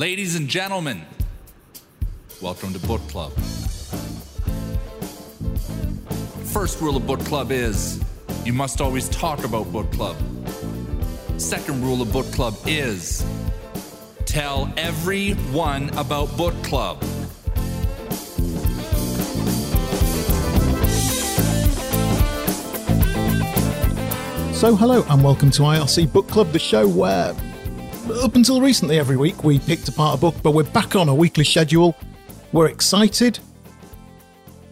Ladies and gentlemen, welcome to Book Club. First rule of Book Club is you must always talk about Book Club. Second rule of Book Club is tell everyone about Book Club. So, hello and welcome to IRC Book Club, the show where, up until recently, every week we picked apart a book, but we're back on a weekly schedule. We're excited.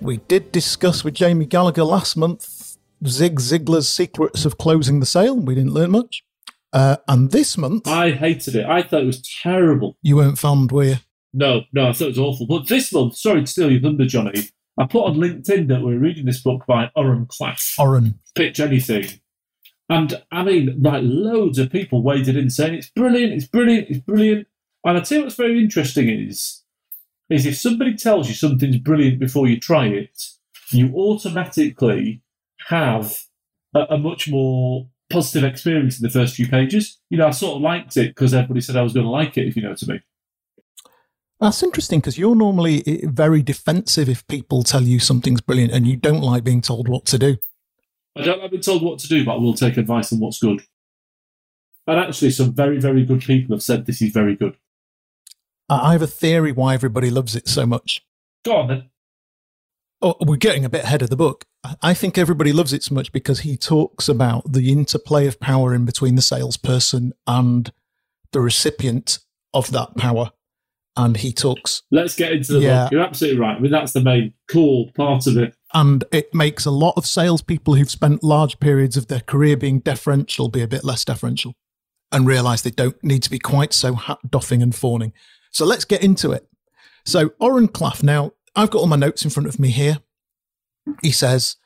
We did discuss with Jamie Gallagher last month Zig Ziglar's secrets of closing the sale. We didn't learn much. Uh, and this month, I hated it. I thought it was terrible. you weren't fond, were you? No, no, I thought it was awful. But this month, sorry to steal your thunder, Johnny, I put on LinkedIn that we're reading this book by Oren Klaff, Oren. Pitch Anything. And I mean, like loads of people waded in saying it's brilliant, it's brilliant, it's brilliant. And I tell you what's very interesting is, is if somebody tells you something's brilliant before you try it, you automatically have a, a much more positive experience in the first few pages. You know, I sort of liked it because everybody said I was going to like it, if you know what I mean. That's interesting because you're normally eh, very defensive if people tell you something's brilliant and you don't like being told what to do. I don't like being told what to do, but I will take advice on what's good. And actually, some very, very good people have said this is very good. I have a theory why everybody loves it so much. Go on then. oh, we're getting a bit ahead of the book. I- I think everybody loves it so much because he talks about the interplay of power in between the salesperson and the recipient of that power. And he talks, Let's get into the Yeah. book. You're absolutely right. I mean, that's the main core part of it. And it makes a lot of salespeople who've spent large periods of their career being deferential be a bit less deferential and realize they don't need to be quite so hat doffing and fawning. So let's get into it. So, Oren Klaff, now I've got all my notes in front of me here. He says,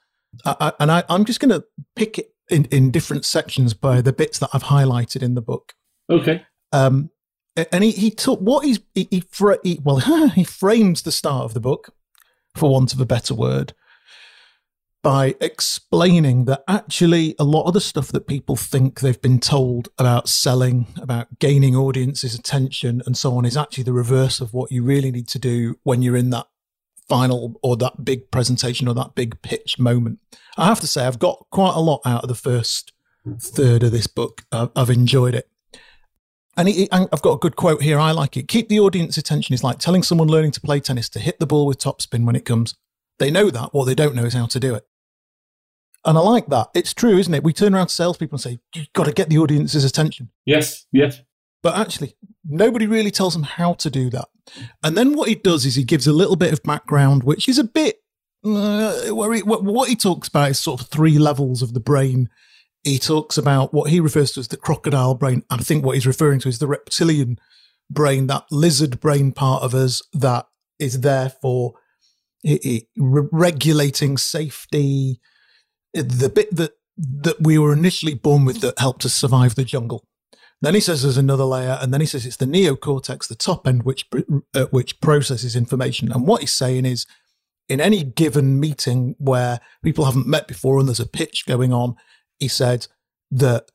I, and I, I'm just going to pick it in, in different sections by the bits that I've highlighted in the book. Okay. Um, and he, he took what he's, he, he, fra- he, well, he frames the start of the book, for want of a better word, by explaining that actually a lot of the stuff that people think they've been told about selling, about gaining audiences' attention, and so on is actually the reverse of what you really need to do when you're in that final or that big presentation or that big pitch moment. I have to say, I've got quite a lot out of the first third of this book. I've, enjoyed it. And I've got a good quote here. I like it. Keep the audience attention is like telling someone learning to play tennis to hit the ball with topspin when it comes. They know that. What they don't know is how to do it. And I like that. It's true, isn't it? We turn around to salespeople and say, you've got to get the audience's attention. Yes. Yes. But actually, nobody really tells them how to do that. And then what he does is he gives a little bit of background, which is a bit uh, where he, what, he talks about is sort of three levels of the brain. He talks about what he refers to as the crocodile brain. I think what he's referring to is the reptilian brain, that lizard brain part of us that is there for i- i- re- regulating safety, the bit that that we were initially born with that helped us survive the jungle. Then he says there's another layer, and then he says it's the neocortex, the top end, which uh, which processes information. And what he's saying is, in any given meeting where people haven't met before and there's a pitch going on, he said that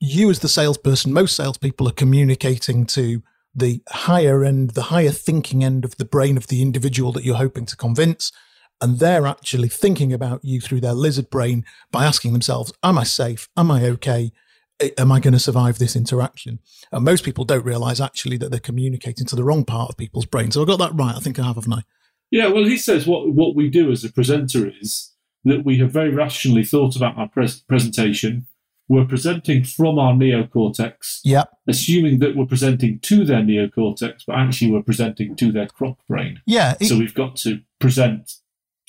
you, as the salesperson, most salespeople are communicating to the higher end, the higher thinking end of the brain of the individual that you're hoping to convince. And they're actually thinking about you through their lizard brain by asking themselves, Am I safe? Am I okay? am I going to survive this interaction? And most people don't realize actually that they're communicating to the wrong part of people's brain. So I got that right. I think I have, haven't I? Yeah. Well, he says what what we do as a presenter is that we have very rationally thought about our pres- presentation. We're presenting from our neocortex, Yep. assuming that we're presenting to their neocortex, but actually we're presenting to their croc brain. Yeah. it- So we've got to present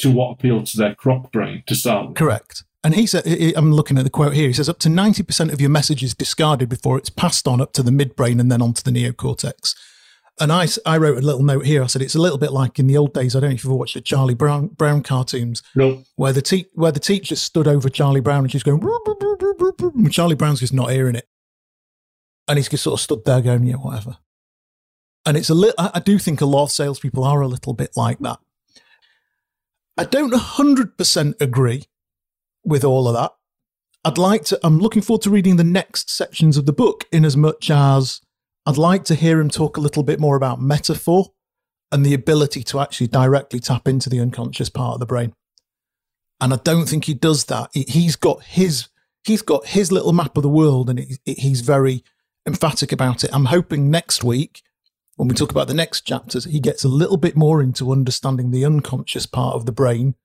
to what appeals to their croc brain to start with. correct. And he said, I'm looking at the quote here. He says, up to 90% of your message is discarded before it's passed on up to the midbrain and then onto the neocortex. And I, I wrote a little note here. I said, it's a little bit like in the old days. I don't know if you've ever watched the Charlie Brown, Brown cartoons No, where the, te- where the teacher stood over Charlie Brown and she's going, Charlie Brown's just not hearing it. And he's just sort of stood there going, yeah, whatever. And it's a little, I I do think a lot of salespeople are a little bit like that. I don't 100% agree with all of that. I'd like to, I'm looking forward to reading the next sections of the book in as much as I'd like to hear him talk a little bit more about metaphor and the ability to actually directly tap into the unconscious part of the brain. And I don't think he does that. He's got his he's got his little map of the world, and he's very emphatic about it. I'm hoping next week, when we talk about the next chapters, he gets a little bit more into understanding the unconscious part of the brain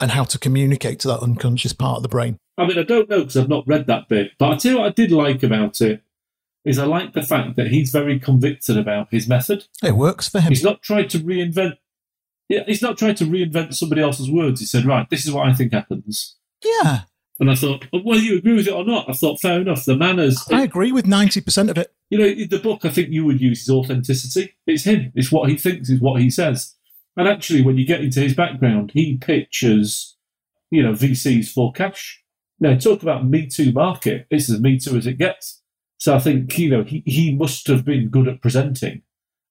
and how to communicate to that unconscious part of the brain. I mean, I don't know because I've not read that bit, but I tell you what I did like about it is I like the fact that he's very convicted about his method. It works for him. He's not trying to reinvent. Yeah, he's not trying to reinvent somebody else's words. He said, "Right, this is what I think happens." Yeah. And I thought, whether you agree with it or not, I thought, fair enough. The manners. I agree with ninety percent of it. You know, the book I think you would use is authenticity. It's him. It's what he thinks. Is what he says. And actually, when you get into his background, he pictures, you know, VCs for cash. Now, talk about Me Too market. This is Me Too as it gets. So I think, you know, he, he must have been good at presenting.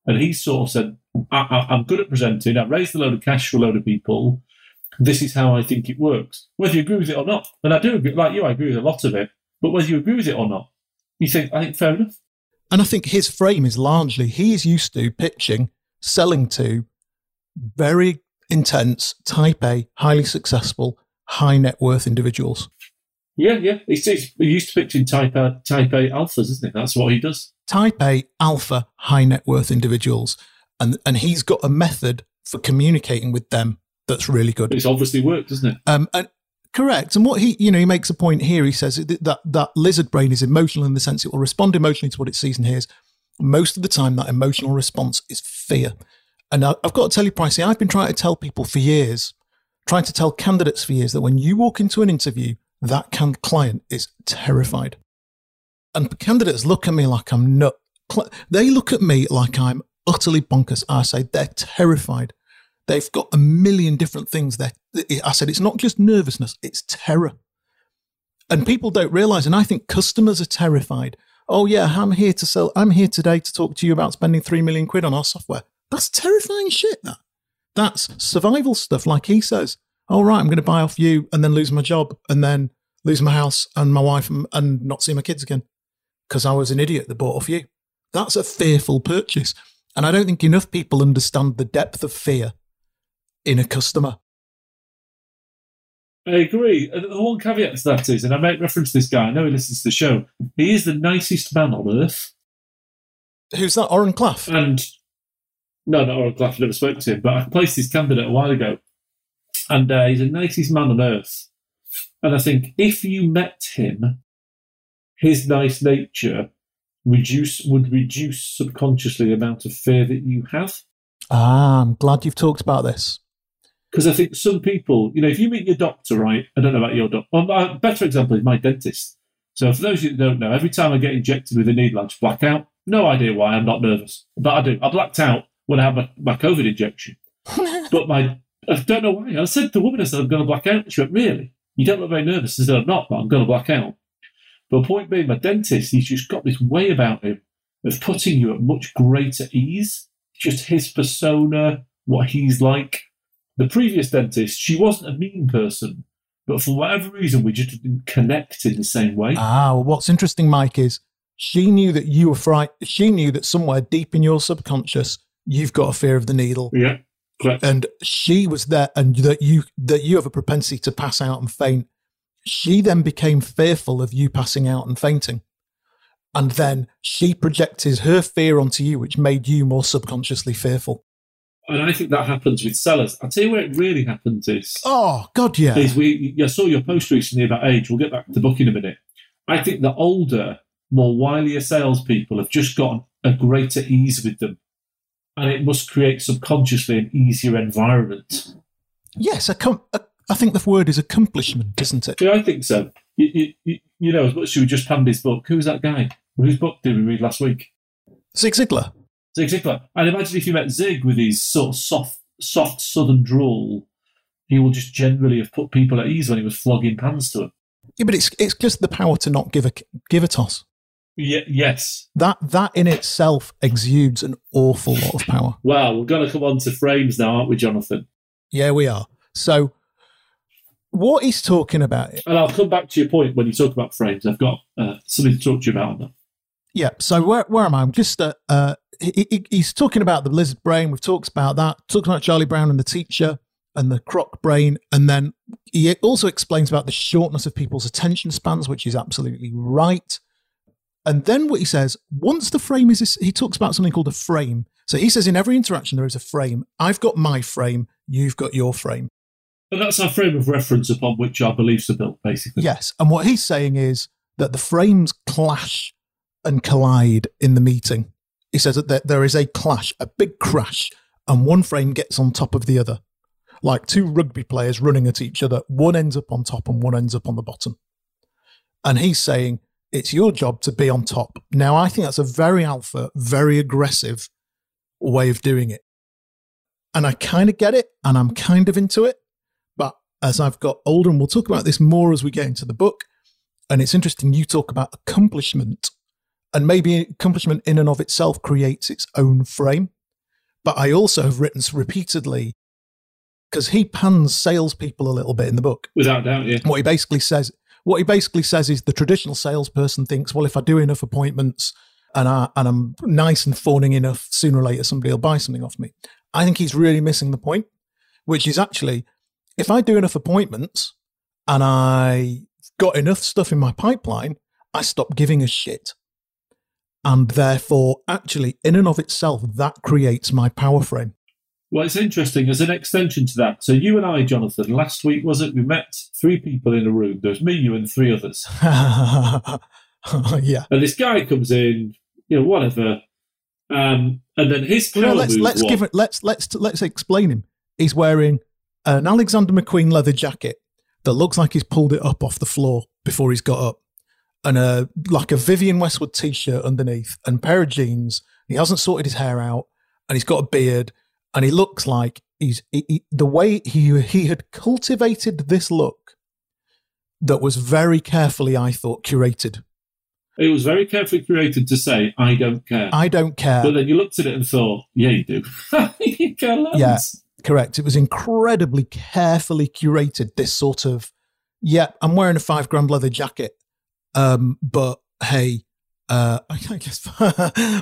And he sort of said, I, am good at presenting. I raised a load of cash for a load of people. This is how I think it works. Whether you agree with it or not. And I do agree, like you, I agree with a lot of it. But whether you agree with it or not, you think, I think fair enough. And I think his frame is largely, he is used to pitching, selling to very intense, type A, highly successful, high net worth individuals. Yeah, yeah. He's, he's used to pitching type A, type A alphas, isn't it? That's what he does. Type A alpha high net worth individuals. And, and he's got a method for communicating with them that's really good. It's obviously worked, doesn't it? Um, and correct. And what he, you know, he makes a point here. He says that that lizard brain is emotional in the sense it will respond emotionally to what it sees and hears. Most of the time, that emotional response is fear. And I, I've got to tell you, Pricey, I've been trying to tell people for years, trying to tell candidates for years that when you walk into an interview, that can- client is terrified. And candidates look at me like I'm nut. They look at me like I'm utterly bonkers. I say they're terrified. They've got a million different things. There, I said it's not just nervousness; it's terror. And people don't realize. And I think customers are terrified. Oh yeah, I'm here to sell. I'm here today to talk to you about spending three million quid on our software. That's terrifying shit. That that's survival stuff. Like he says, all oh, right, I'm going to buy off you and then lose my job and then lose my house and my wife and, and not see my kids again because I was an idiot that bought off you. That's a fearful purchase. And I don't think enough people understand the depth of fear in a customer. I agree. The one caveat to that is, and I make reference to this guy, I know he listens to the show, he is the nicest man on earth. Who's that? Oren Klaff? And no, not Oren Klaff, I never spoke to him, but I placed his candidate a while ago and uh, he's the nicest man on earth. And I think if you met him, his nice nature reduce would reduce subconsciously the amount of fear that you have. Ah, I'm glad you've talked about this. Because I think some people, you know, if you meet your doctor, right? I don't know about your doctor. Well, a better example is my dentist. So for those of you that don't know, every time I get injected with a needle, I just black out. No idea why. I'm not nervous, but I do. I blacked out when I had my, my COVID injection. but my I don't know why. I said to the woman, I said, I'm going to black out. She went, Really? You don't look very nervous. I said, I'm not, but I'm going to black out. But the point being, my dentist, he's just got this way about him of putting you at much greater ease. Just his persona, what he's like. The previous dentist, she wasn't a mean person, but for whatever reason, we just didn't connect in the same way. Ah, well, what's interesting, Mike, is she knew that you were fright. She knew that somewhere deep in your subconscious, you've got a fear of the needle. Yeah. Correct. And she was there, and that you that you have a propensity to pass out and faint. She then became fearful of you passing out and fainting, and then she projected her fear onto you, which made you more subconsciously fearful. And I think that happens with sellers. I'll tell you where it really happens is. Oh God, yeah. Is we? I saw your post recently about age. We'll get back to the book in a minute. I think the older, more wilier salespeople have just got a greater ease with them and it must create subconsciously an easier environment. Yes, a com- a, I think the word is accomplishment, isn't it? Yeah, I think so. You, you, you know, as much as we just panned his book, who's that guy? Whose book did we read last week? Zig Ziglar. Zig Ziglar. And imagine if you met Zig with his sort of soft, soft southern drawl, he will just generally have put people at ease when he was flogging pans to them. Yeah, but it's it's just the power to not give a give a toss. Yeah, yes. That that in itself exudes an awful lot of power. Wow, we're going to come on to frames now, aren't we, Jonathan? Yeah, we are. So, what he's talking about, and I'll come back to your point when you talk about frames. I've got uh, something to talk to you about on that. Yeah. So where where am I? I'm just uh, uh he, he- he's talking about the lizard brain. We've talked about that. Talking about Charlie Brown and the teacher and the croc brain, and then he also explains about the shortness of people's attention spans, which is absolutely right. And then what he says, once the frame is, he talks about something called a frame. So he says in every interaction there is a frame. I've got my frame, you've got your frame. And that's our frame of reference upon which our beliefs are built, basically. Yes. And what he's saying is that the frames clash and collide in the meeting. He says that there- is a clash, a big crash, and one frame gets on top of the other. Like two rugby players running at each other, one ends up on top and one ends up on the bottom. And he's saying it's your job to be on top. Now, I think that's a very alpha, very aggressive way of doing it. And I kind of get it and I'm kind of into it. But as I've got older, and we'll talk about this more as we get into the book, and it's interesting you talk about accomplishment, and maybe accomplishment in and of itself creates its own frame. But I also have written repeatedly, because he pans salespeople a little bit in the book. Without doubt, yeah. What he basically says, what he basically says is the traditional salesperson thinks, well, if I do enough appointments and I and I'm nice and fawning enough, sooner or later somebody will buy something off me. I think he's really missing the point, which is actually, if I do enough appointments and I got enough stuff in my pipeline, I stop giving a shit. And therefore, actually, in and of itself, that creates my power frame. Well, it's interesting as an extension to that. So you and I, Jonathan, last week was it? We met three people in a room. There was me, you, and three others. yeah. And this guy comes in, you know, whatever. Um, and then his power No, let's let's give it. Let's let's let's explain him. He's wearing an Alexander McQueen leather jacket that looks like he's pulled it up off the floor before he's got up, and a like a Vivienne Westwood t-shirt underneath, and pair of jeans. He hasn't sorted his hair out, and he's got a beard, and he looks like he's he, he- the way he he had cultivated this look that was very carefully, I thought, curated. It was very carefully created to say, I don't care. I don't care. but then you looked at it and thought, yeah, you do. you care loads. Yeah. Correct. It was incredibly carefully curated. This sort of, yeah, I'm wearing a five grand leather jacket, um, but hey, uh, I just,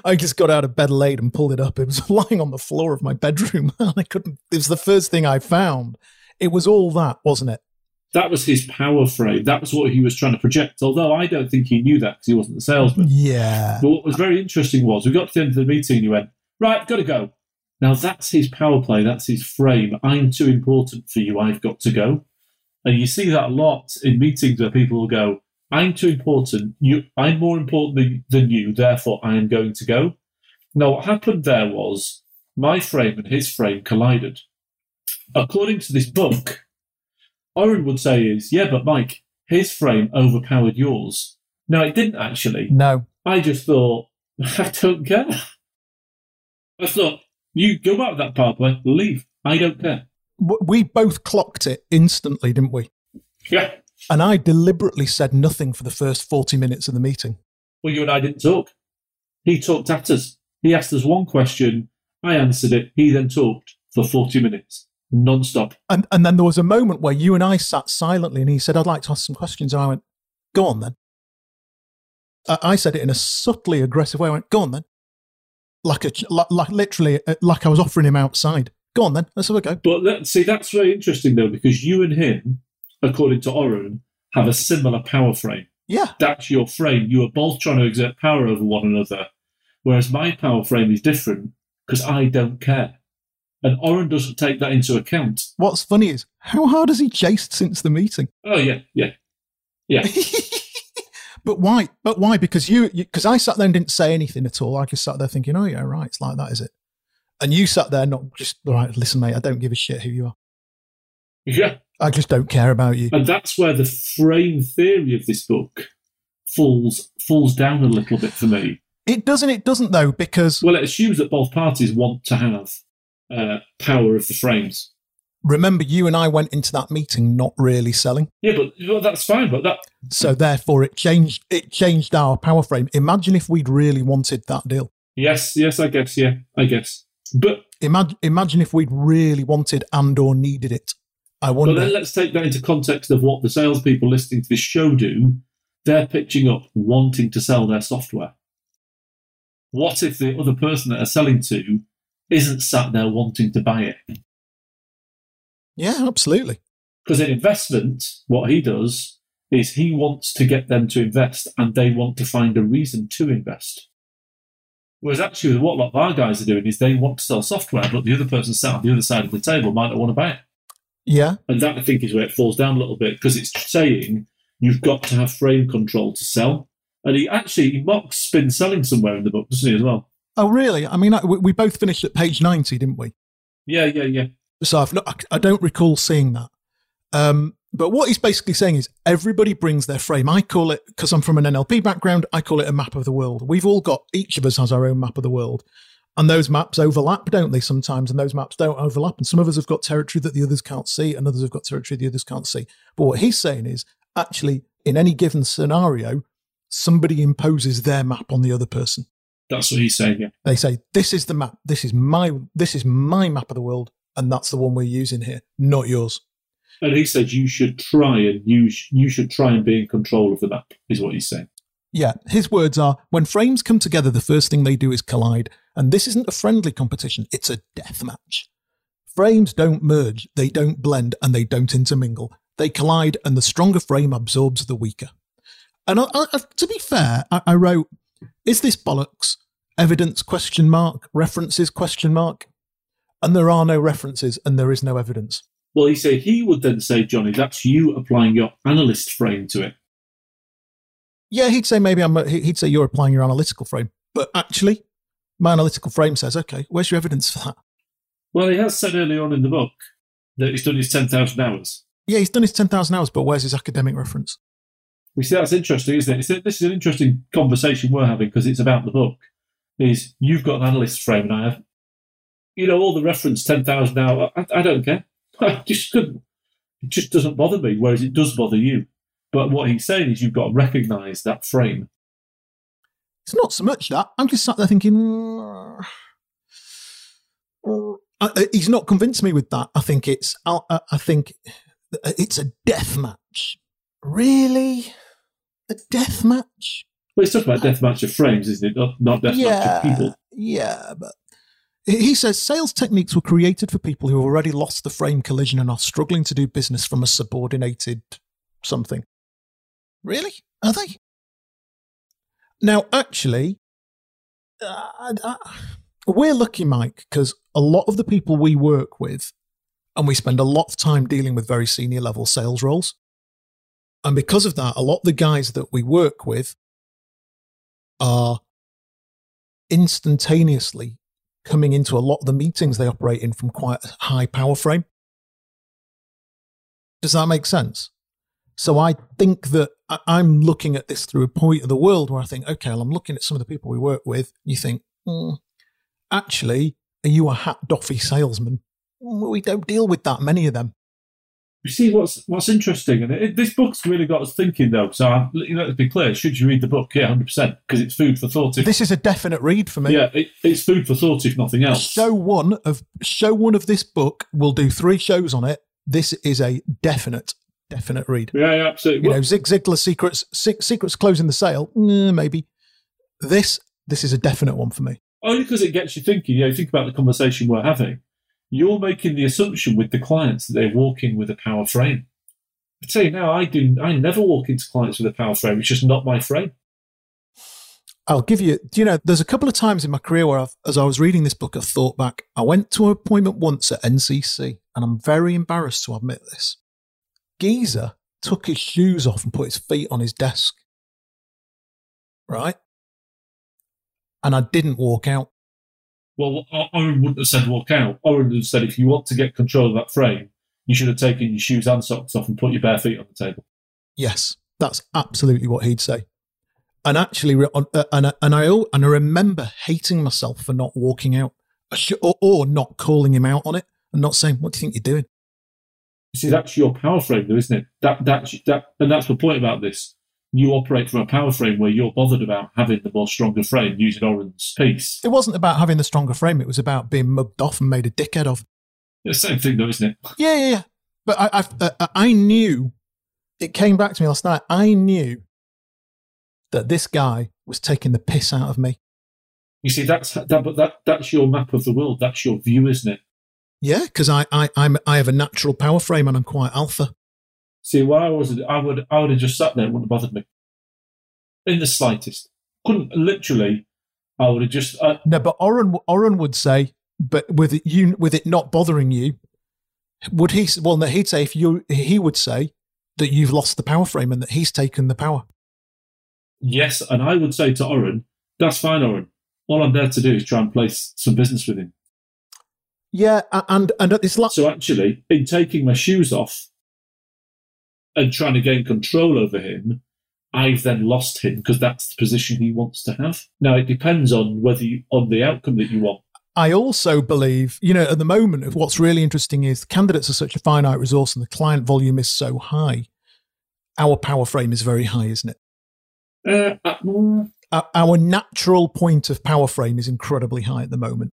I just got out of bed late and pulled it up. It was lying on the floor of my bedroom, and I couldn't. It was the first thing I found. It was all that, wasn't it? That was his power frame. That was what he was trying to project. Although I don't think he knew that because he wasn't the salesman. Yeah. But what was very interesting was we got to the end of the meeting and he went, Right, got to go. Now that's his power play. That's his frame. I'm too important for you. I've got to go. And you see that a lot in meetings where people will go, I'm too important. You, I'm more important than, than you. Therefore, I am going to go. Now, what happened there was my frame and his frame collided. According to this book, Oren would say is, yeah, but Mike, his frame overpowered yours. No, it didn't actually. No. I just thought, I don't care. I thought, you go out of that pathway, leave. I don't care. We both clocked it instantly, didn't we? Yeah. And I deliberately said nothing for the first 40 minutes of the meeting. Well, you and I didn't talk. He talked at us. He asked us one question. I answered it. He then talked for 40 minutes, non stop. And and then there was a moment where you and I sat silently, and he said, "I'd like to ask some questions." And I went, "Go on then." I, I said it in a subtly aggressive way. I went, "Go on then," like a like, like literally uh, like I was offering him outside. Go on then, let's have a go. But that, see, that's very interesting, though, because you and him, according to Oren, have a similar power frame. Yeah, That's your frame. You are both trying to exert power over one another. Whereas my power frame is different because I don't care. And Oren doesn't take that into account. what's funny is how hard has he chased since the meeting? Oh, yeah, yeah. Yeah. but why? But why? Because you, because I sat there and didn't say anything at all. I just sat there thinking, "Oh yeah, right, it's like that, is it?" And you sat there, not just right. Listen, mate, I don't give a shit who you are. Yeah. I just don't care about you. And that's where the frame theory of this book falls falls down a little bit for me. It doesn't. It doesn't though, because Well, it assumes that both parties want to have uh, power of the frames. remember, you and I went into that meeting not really selling. Yeah, but well, that's fine. But that So therefore, it changed. It changed our power frame. Imagine if we'd really wanted that deal. yes, yes, I guess, yeah, I guess. But Imagine, imagine if we'd really wanted and or needed it. I but then let's take that into context of what the salespeople listening to this show do. They're pitching up wanting to sell their software. What if the other person that they're selling to isn't sat there wanting to buy it? Yeah, absolutely. Because in investment, what he does is he wants to get them to invest and they want to find a reason to invest. Whereas actually, what a lot of our guys are doing is they want to sell software, but the other person sat on the other side of the table might not want to buy it. Yeah. And that, I think, is where it falls down a little bit because it's saying you've got to have frame control to sell. And he actually he mocks spin selling somewhere in the book, doesn't he, as well? Oh, really? I mean, I, we both finished at page 90, didn't we? Yeah, yeah, yeah. So I've not, I don't recall seeing that. Um, but what he's basically saying is everybody brings their frame. I call it, because I'm from an NLP background, I call it a map of the world. We've all got, each of us has our own map of the world. And those maps overlap, don't they, sometimes? And those maps don't overlap. And some of us have got territory that the others can't see, and others have got territory the others can't see. But what he's saying is actually, in any given scenario, somebody imposes their map on the other person. That's what he's saying, yeah. They say, This is the map. This is my this is my map of the world, and that's the one we're using here, not yours. And he said you should try and use you should try and be in control of the map, is what he's saying. Yeah, his words are when frames come together, the first thing they do is collide. And this isn't a friendly competition, it's a death match. Frames don't merge, they don't blend, and they don't intermingle. They collide, and the stronger frame absorbs the weaker. And I, I, to be fair, I, I wrote, "Is this bollocks? Evidence? Question mark. References? Question mark." And there are no references, and there is no evidence. Well, he said he would then say, Johnny, that's you applying your analyst frame to it. Yeah, he'd say maybe I'm. A, he'd say you're applying your analytical frame, but actually, my analytical frame says, "Okay, where's your evidence for that?" Well, he has said early on in the book that he's done his 10,000 hours. Yeah, he's done his 10,000 hours, but where's his academic reference? We see that's interesting, isn't it? It's, this is an interesting conversation we're having because it's about the book. Is you've got an analyst frame and I have, you know, all the reference 10,000 hours. I, I don't care. I just couldn't. It just doesn't bother me, whereas it does bother you. But what he's saying is you've got to recognise that frame. It's not so much that. I'm just sat there thinking, "Uh, uh, uh," he's not convinced me with that. I think it's, I, I think it's a death match. Really? A death match? Well, it's talking about death match of frames, isn't it? Not, not deathmatch of people. Yeah, but he says sales techniques were created for people who have already lost the frame collision and are struggling to do business from a subordinated something. Really? Are they? Now, actually, uh, I- we're lucky, Mike, because a lot of the people we work with, and we spend a lot of time dealing with very senior level sales roles. And because of that, a lot of the guys that we work with are instantaneously coming into a lot of the meetings they operate in from quite a high power frame. Does that make sense? So I think that I'm looking at this through a point of the world where I think, okay, well, I'm looking at some of the people we work with. You think, hmm, actually, are you a hat doffy salesman? Mm, We don't deal with that many of them. You see what's what's interesting, and it, this book's really got us thinking, though. So, I, you know, to be clear, should you read the book? Yeah, hundred percent, because it's food for thought. If, This is a definite read for me. yeah, it, it's food for thought, if nothing else. Show one of show one of this book. We'll do three shows on it. This is a definite, definite read. yeah, yeah, absolutely. You Well, know, Zig Ziglar's secrets, Se- secrets closing the sale. mm, maybe this this is a definite one for me. only because it gets you thinking. You know, think about the conversation we're having. You're making the assumption with the clients that they walk in with a power frame. I tell you now, I do. I never walk into clients with a power frame. It's just not my frame. I'll give you. Do you know? There's a couple of times in my career where, I've, as I was reading this book, I thought back. I went to an appointment once at NCC, and I'm very embarrassed to admit this. Geezer took his shoes off and put his feet on his desk. Right, and I didn't walk out. Well, O- Oren wouldn't have said walk out. Oren would have said if you want to get control of that frame, you should have taken your shoes and socks off and put your bare feet on the table. Yes, that's absolutely what he'd say. And actually, uh, and I- and I and I remember hating myself for not walking out, or, or not calling him out on it, and not saying, "What do you think you're doing?" You see, that's your power frame, though, isn't it? That that's that, and that's the point about this. You operate from a power frame where you're bothered about having the more stronger frame using Oren's piece. It wasn't about having the stronger frame; it was about being mugged off and made a dickhead of. The same thing, though, isn't it? Yeah, yeah, yeah. But I, I, uh, I knew. It came back to me last night. I knew that this guy was taking the piss out of me. You see, that's that, but that that's your map of the world. That's your view, isn't it? Yeah, because I, I I'm I have a natural power frame and I'm quite alpha. See, why I was I would I would have just sat there. It wouldn't have bothered me in the slightest. Couldn't literally. I would have just. Uh, No, but Oren Oren would say, but with it, you with it not bothering you, would he? Well, no, he'd say if you he would say that you've lost the power frame and that he's taken the power. yes, and I would say to Oren, "That's fine, Oren. All I'm there to do is try and place some business with him." Yeah, and and at this last, So actually, in taking my shoes off and trying to gain control over him, I've then lost him because that's the position he wants to have. Now it depends on whether you, on the outcome that you want. I also believe, you know, at the moment, of what's really interesting is candidates are such a finite resource and the client volume is so high. Our power frame is very high, isn't it? Uh, uh, mm, Our natural point of power frame is incredibly high at the moment.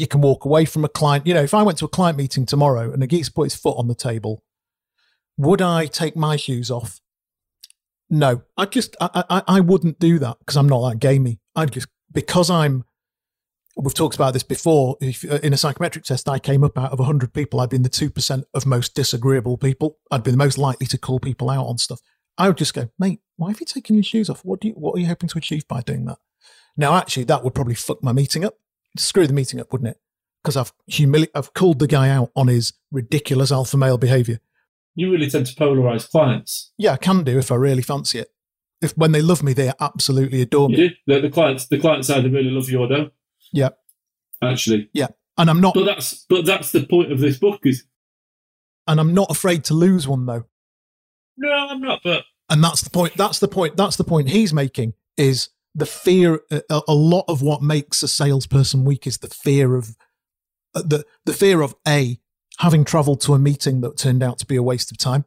You can walk away from a client. You know, if I went to a client meeting tomorrow and a geek's put his foot on the table, would I take my shoes off? No, I just I I, I wouldn't do that because I'm not that gamey. I'd just because I'm. We've talked about this before. If, uh, in a psychometric test, I came up out of 100 people. I'd been the 2% of most disagreeable people. I'd been the most likely to call people out on stuff. I would just go, mate, why have you taken your shoes off? What do you, what are you hoping to achieve by doing that? Now, actually, that would probably fuck my meeting up. Screw the meeting up, wouldn't it? Because I've humili- I've called the guy out on his ridiculous alpha male behavior. you really tend to polarize clients. Yeah, I can do if I really fancy it. If when they love me, they absolutely adore You me. do. The, the clients, the clients either really love you or don't. Yeah. Actually, Yeah, And I'm not but that's but that's the point of this book. Is and I'm not afraid to lose one though. no, I'm not. But and that's the point that's the point that's the point he's making is the fear a, a lot of what makes a salesperson weak is the fear of uh, the the fear of a having traveled to a meeting that turned out to be a waste of time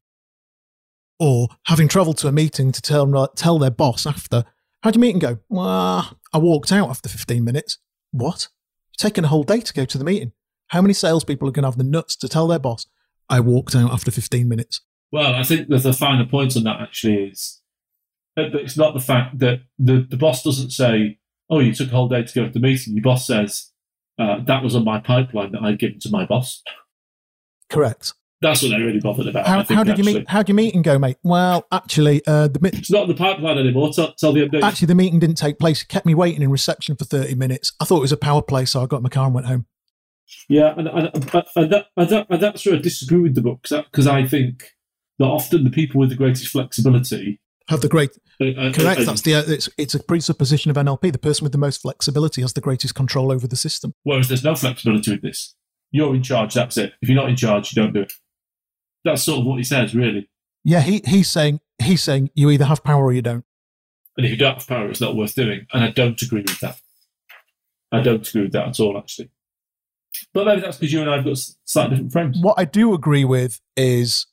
or having traveled to a meeting to tell tell their boss after how'd you meet? and go well i walked out after 15 minutes. What? Taken a whole day to go to the meeting. How many salespeople are going to have the nuts to tell their boss i walked out after 15 minutes? Well, I think that the finer point on that actually is it's not the fact that the the boss doesn't say, "Oh, you took a whole day to go to the meeting." Your boss says, uh, "That was on my pipeline that I'd given to my boss." correct That's what they're really bothered about. How, think, how did you meet? How did you meet and go, mate? Well, actually, uh, the It's not on the pipeline anymore. Tell, tell the update. actually the meeting didn't take place. It kept me waiting in reception for thirty minutes. I thought it was a power play, so I got in my car and went home. Yeah, and, and, and, and, that, and, that, and that's where I disagree with the book because I think that often the people with the greatest flexibility. Have the great uh, uh, correct. uh, That's the uh, it's it's a presupposition of NLP. The person with the most flexibility has the greatest control over the system. whereas there's no flexibility with this. You're in charge. That's it. If you're not in charge, you don't do it. That's sort of what he says, really. Yeah, he he's saying he's saying you either have power or you don't. And if you don't have power, it's not worth doing. And I don't agree with that. I don't agree with that at all, actually. But maybe that's because you and I have got slightly different frames. What I do agree with is,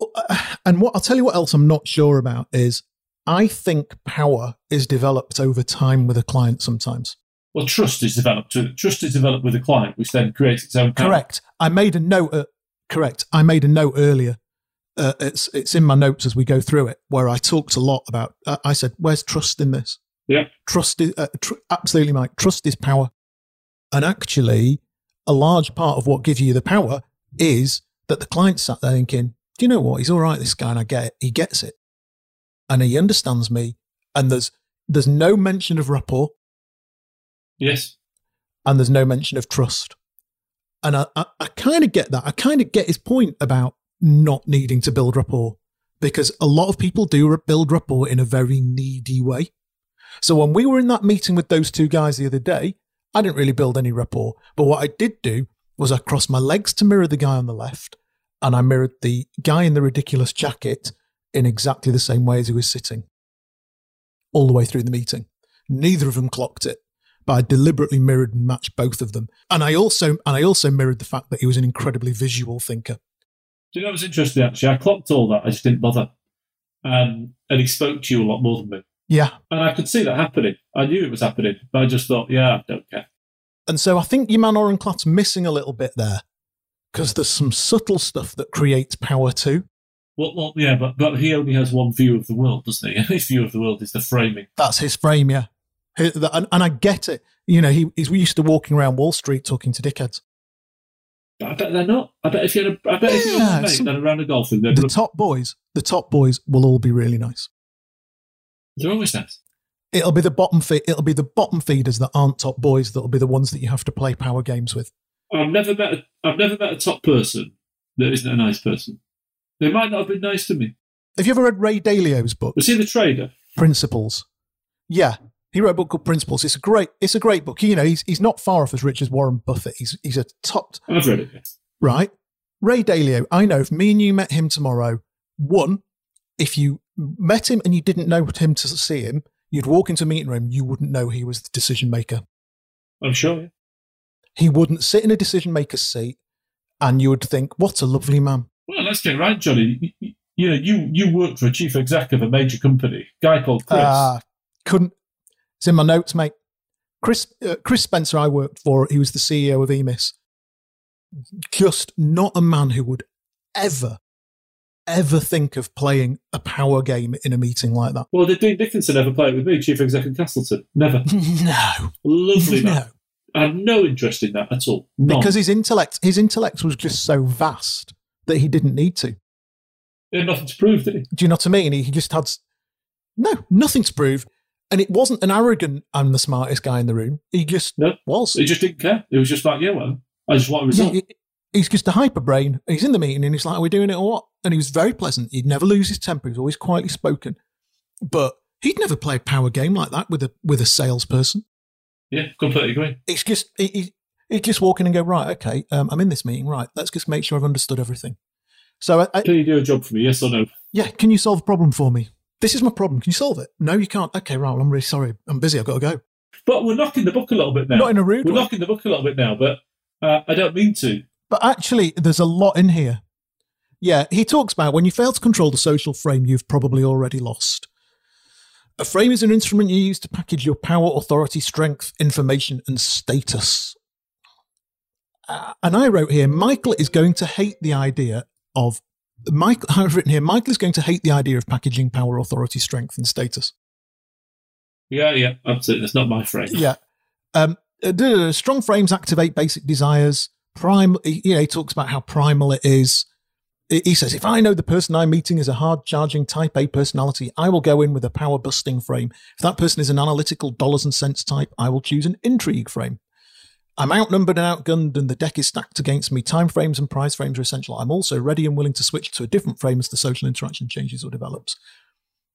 and what I'll tell you what else I'm not sure about is, I think power is developed over time with a client sometimes. Well, trust is developed. Trust is developed with a client, which then creates its own power. Correct. I made a note. Uh, correct. I made a note earlier. Uh, it's it's in my notes as we go through it, where I talked a lot about. Uh, I said, "Where's trust in this?" Yeah. Trust is uh, tr- absolutely, Mike. Trust is power, and actually, a large part of what gives you the power is that the client sat there thinking, "Do you know what? He's all right. This guy, and I get it. He gets it, and he understands me." And there's there's no mention of rapport Yes. and there's no mention of trust. And I, I, I kind of get that. I kind of get his point about not needing to build rapport because a lot of people do build rapport in a very needy way. So when we were in that meeting with those two guys the other day, I didn't really build any rapport. But what I did do was I crossed my legs to mirror the guy on the left and I mirrored the guy in the ridiculous jacket in exactly the same way as he was sitting all the way through the meeting. Neither of them clocked it but I deliberately mirrored and matched both of them. And I also and I also mirrored the fact that he was an incredibly visual thinker. Do you know what's interesting, actually? I clocked all that. I just didn't bother. Um, and he spoke to you a lot more than me. Yeah. And I could see that happening. I knew it was happening, but I just thought, yeah, I don't care. And so I think your man Oren Klaff's missing a little bit there. Because there's some subtle stuff that creates power too. Well, well, yeah, but, but he only has one view of the world, doesn't he? And his view of the world is the framing. That's his frame, yeah. And, and I get it. You know, he, he's used to walking around Wall Street talking to dickheads. But I bet they're not. I bet if you had a, I bet if you had a mate that around a golfing, they're, The top boys, the top boys will all be really nice. they're always nice. It'll be the bottom feed. It'll be the bottom feeders that aren't top boys that'll be the ones that you have to play power games with. I've never met. A, I've never met a top person that isn't a nice person. They might not have been nice to me. Have you ever read Ray Dalio's book Was he the trader? Principles? Yeah, he wrote a book called Principles. It's a great. It's a great book. You know, he's he's not far off as rich as Warren Buffett. He's he's a top I've read it. yes. right? Ray Dalio, I know if me and you met him tomorrow, one, if you met him and you didn't know him to see him, you'd walk into a meeting room, you wouldn't know he was the decision maker. I'm sure. He wouldn't sit in a decision maker's seat and you would think, what a lovely man. Well, let's get right, Johnny. You- know, you you work for a chief exec of a major company, guy called Chris. Ah, couldn't, it's in my notes, mate. Chris, uh, Chris Spencer, I worked for, he was the CEO of EMIS. Just not a man who would ever, ever think of playing a power game in a meeting like that. well, did Dean Dickinson ever play it with me, chief exec of Castleton? Never. No, Lovely man. no, I had no interest in that at all. None. because his intellect, his intellect was just so vast that he didn't need to. he had nothing to prove, did he? Do you know what I mean? He, just had no, nothing to prove, and it wasn't an arrogant. I'm the smartest guy in the room. He just No. was. He just didn't care. It was just like, yeah, well, I just want a Yeah, result. he- he's just a hyper brain. He's in the meeting and he's like, "Are we doing it or what?" And he was very pleasant. He'd never lose his temper. He was always quietly spoken, but he'd never play a power game like that with a with a salesperson. Yeah, completely agree. It's just he'd just walk in and go, "Right, okay, um, I'm in this meeting. Right, let's just make sure I've understood everything." So, I, I, Can you do a job for me? Yes or no? yeah, can you solve a problem for me? This is my problem. Can you solve it? No, you can't. Okay, right. Well, I'm really sorry. I'm busy. I've got to go. But we're knocking the book a little bit now. Not in a rude we're way. knocking the book a little bit now, but uh, I don't mean to. But actually, there's a lot in here. Yeah, he talks about when you fail to control the social frame, you've probably already lost. A frame is an instrument you use to package your power, authority, strength, information, and status. Uh, and I wrote here, Michael is going to hate the idea of Michael. I've written here, Michael is going to hate the idea of packaging power, authority, strength, and status. Yeah, yeah, absolutely. That's not my frame. Yeah. Um, uh, strong frames activate basic desires. Prime, you know, he talks about how primal it is. He says, if I know the person I'm meeting is a hard charging type A personality, I will go in with a power busting frame. If that person is an analytical dollars and cents type, I will choose an intrigue frame. I'm outnumbered and outgunned, and the deck is stacked against me. Time frames and prize frames are essential. I'm also ready and willing to switch to a different frame as the social interaction changes or develops.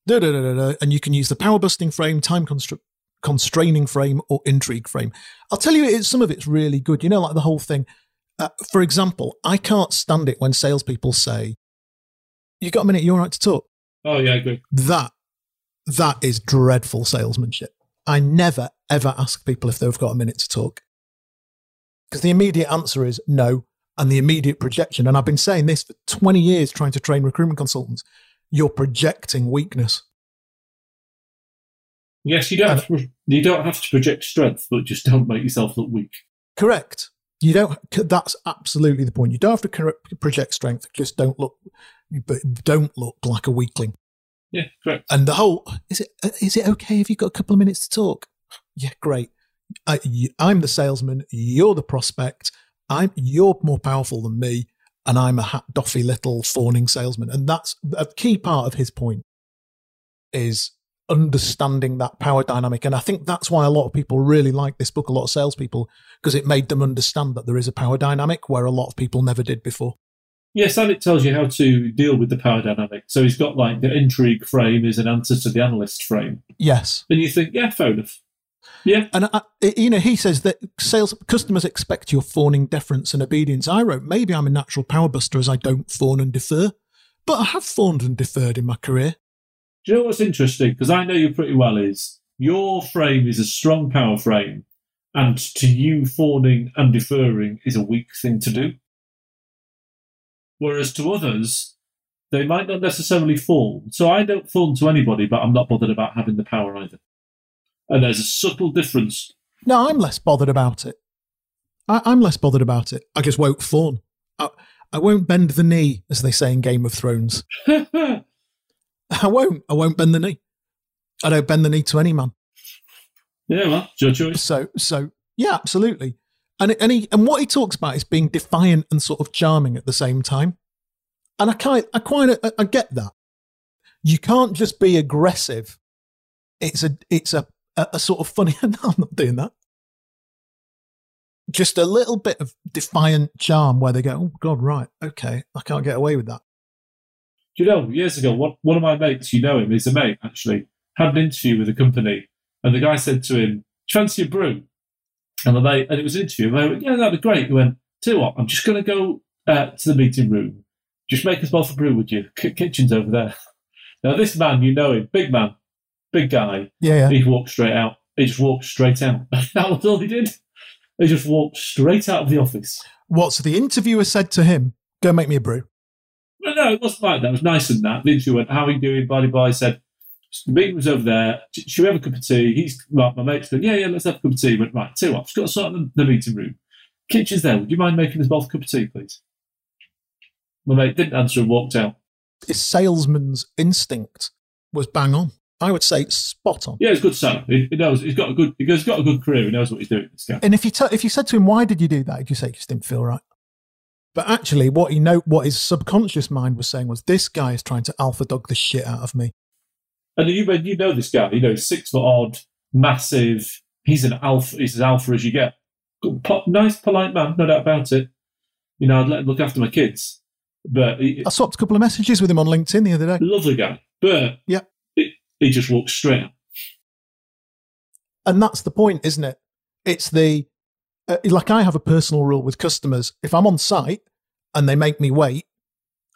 Da, da, da. And you can use the power busting frame, time constr- constraining frame, or intrigue frame. I'll tell you, it's, some of it's really good. You know, like the whole thing. Uh, for example, I can't stand it when salespeople say, "You got a minute? You're right to talk." Oh, yeah, I agree. That that is dreadful salesmanship. I never ever ask people if they've got a minute to talk because the immediate answer is no, and the immediate projection. And I've been saying this for 20 years, trying to train recruitment consultants. You're projecting weakness. Yes, you don't have to, you don't have to project strength, but just don't make yourself look weak. Correct. You don't. That's absolutely the point. You don't have to cor- project strength. Just don't look, but don't look like a weakling. Yeah, correct. And the whole is it uh, is it okay if you've got a couple of minutes to talk? Yeah, great. I, I'm the salesman. You're the prospect. I'm you're more powerful than me, and I'm a hat doffy little fawning salesman. And that's a key part of his point is understanding that power dynamic. And I think that's why a lot of people really like this book. A lot of salespeople because it made them understand that there is a power dynamic where a lot of people never did before. Yes, and it tells you how to deal with the power dynamic. So he's got like the intrigue frame is an answer to the analyst frame. Yes. And you think, yeah, fair enough. Yeah, And I, you know, he says that sales customers expect your fawning deference and obedience. I wrote, maybe I'm a natural power buster as I don't fawn and defer, but I have fawned and deferred in my career. Do you know what's interesting? Because I know you pretty well. Is your frame is a strong power frame, and to you, fawning and deferring is a weak thing to do. Whereas to others, they might not necessarily fawn. So I don't fawn to anybody, but I'm not bothered about having the power either. And there's a subtle difference. No, I'm less bothered about it. I, I'm less bothered about it. I just won't fawn. I, I won't bend the knee, as they say in Game of Thrones. I won't. I won't bend the knee. I don't bend the knee to any man. Yeah, well, it's your choice. So, so yeah, absolutely. And and he and what he talks about is being defiant and sort of charming at the same time. And I kind, I quite, I, I get that. You can't just be aggressive. It's a, it's a, a, a sort of funny. no, I'm not doing that. Just a little bit of defiant charm where they go, "Oh God, right, okay, I can't get away with that." Do you know, years ago, one, one of my mates, you know him, he's a mate actually, had an interview with a company, and the guy said to him, "Do fancy a brew?" And the mate, and it was an interview, and they went, "Yeah, that'd be great." He went, "Tell you what, I'm just going to go uh, to the meeting room. Just make us both a brew, would you? K- kitchen's over there." Now, this man, you know him, big man, big guy. Yeah, yeah. He walked straight out. He just walked straight out. that was all he did. He just walked straight out of the office. What? So the interviewer said to him, "Go make me a brew." No, no, it wasn't like that. It was nicer than that. The interview went, How are you doing? Blah. He said, The meeting was over there. Sh- Should we have a cup of tea? He's, right, my mate's going, Yeah, yeah, let's have a cup of tea. He went, Right, two you I've just got to sort the, the meeting room. Kitchen's there. Would you mind making us both a cup of tea, please? My mate didn't answer and walked out. His salesman's instinct was bang on. I would say spot on. Yeah, he's a good son. He, he knows. He's got a good. He's got a good career. He knows what he's doing. This guy. And if you t- if you said to him, "Why did you do that?" He'd just say, "It just didn't feel right." But actually, what he know, what his subconscious mind was saying was, "This guy is trying to alpha dog the shit out of me." And you, you know this guy. You know, he's six foot odd, massive. He's an alpha. He's as alpha as you get. Nice, polite man, no doubt about it. You know, I'd let him look after my kids. But he, I swapped a couple of messages with him on LinkedIn the other day. lovely guy. But Yeah. he, he just walks straight out. And that's the point, isn't it? It's the uh, like I have a personal rule with customers. If I'm on site and they make me wait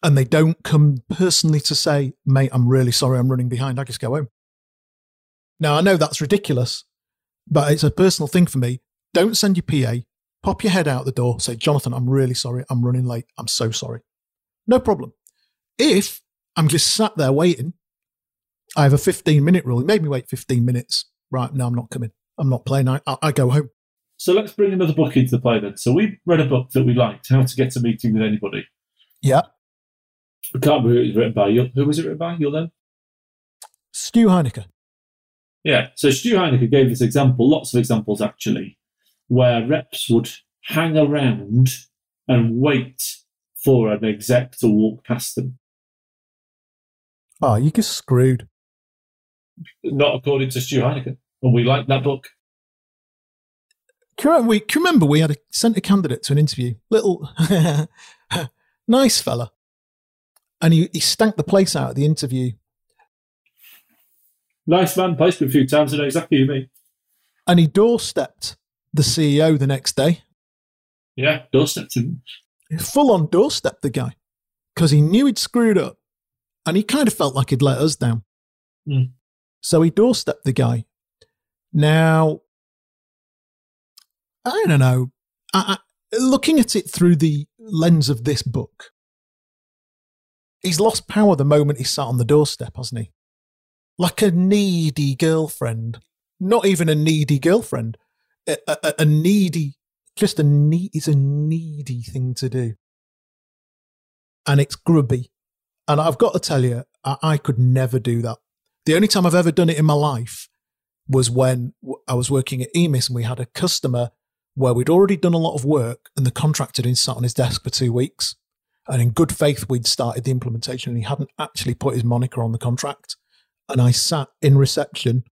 and they don't come personally to say, mate, I'm really sorry, I'm running behind, I just go home. Now, I know that's ridiculous, but it's a personal thing for me. Don't send your PA, pop your head out the door, say, Jonathan, I'm really sorry, I'm running late, I'm so sorry. No problem. If I'm just sat there waiting, I have a 15 minute rule. He made me wait 15 minutes. Right, now, I'm not coming. I'm not playing. I, I, I go home. So let's bring another book into the play then. So we read a book that we liked, How to Get a Meeting with Anybody. Yeah. I can't remember who it was written by. Who was it written by? You'll know? Stu Heinecke. Yeah. So Stu Heinecke gave this example, lots of examples actually, where reps would hang around and wait for an exec to walk past them. Oh, you get screwed. Not according to Stu Heinecke. And we liked that book. Can we, can remember we had a, sent a candidate to an interview? Little, nice fella. And he, he stank the place out at the interview. Nice man, placed me a few times, I know exactly who you mean. And he doorstepped the CEO the next day. Yeah, doorstepped him. Full on doorstepped the guy. Because he knew he'd screwed up. And he kind of felt like he'd let us down. Hmm. So he doorstepped the guy. Now, I don't know. I, I, looking at it through the lens of this book, he's lost power the moment he sat on the doorstep, hasn't he? Like a needy girlfriend. Not even a needy girlfriend. A, a, a needy, just a need, it's a needy thing to do. And it's grubby. And I've got to tell you, I, I could never do that. The only time I've ever done it in my life was when I was working at EMIS and we had a customer where we'd already done a lot of work and the contractor had sat on his desk for two weeks. And in good faith, we'd started the implementation and he hadn't actually put his moniker on the contract. And I sat in reception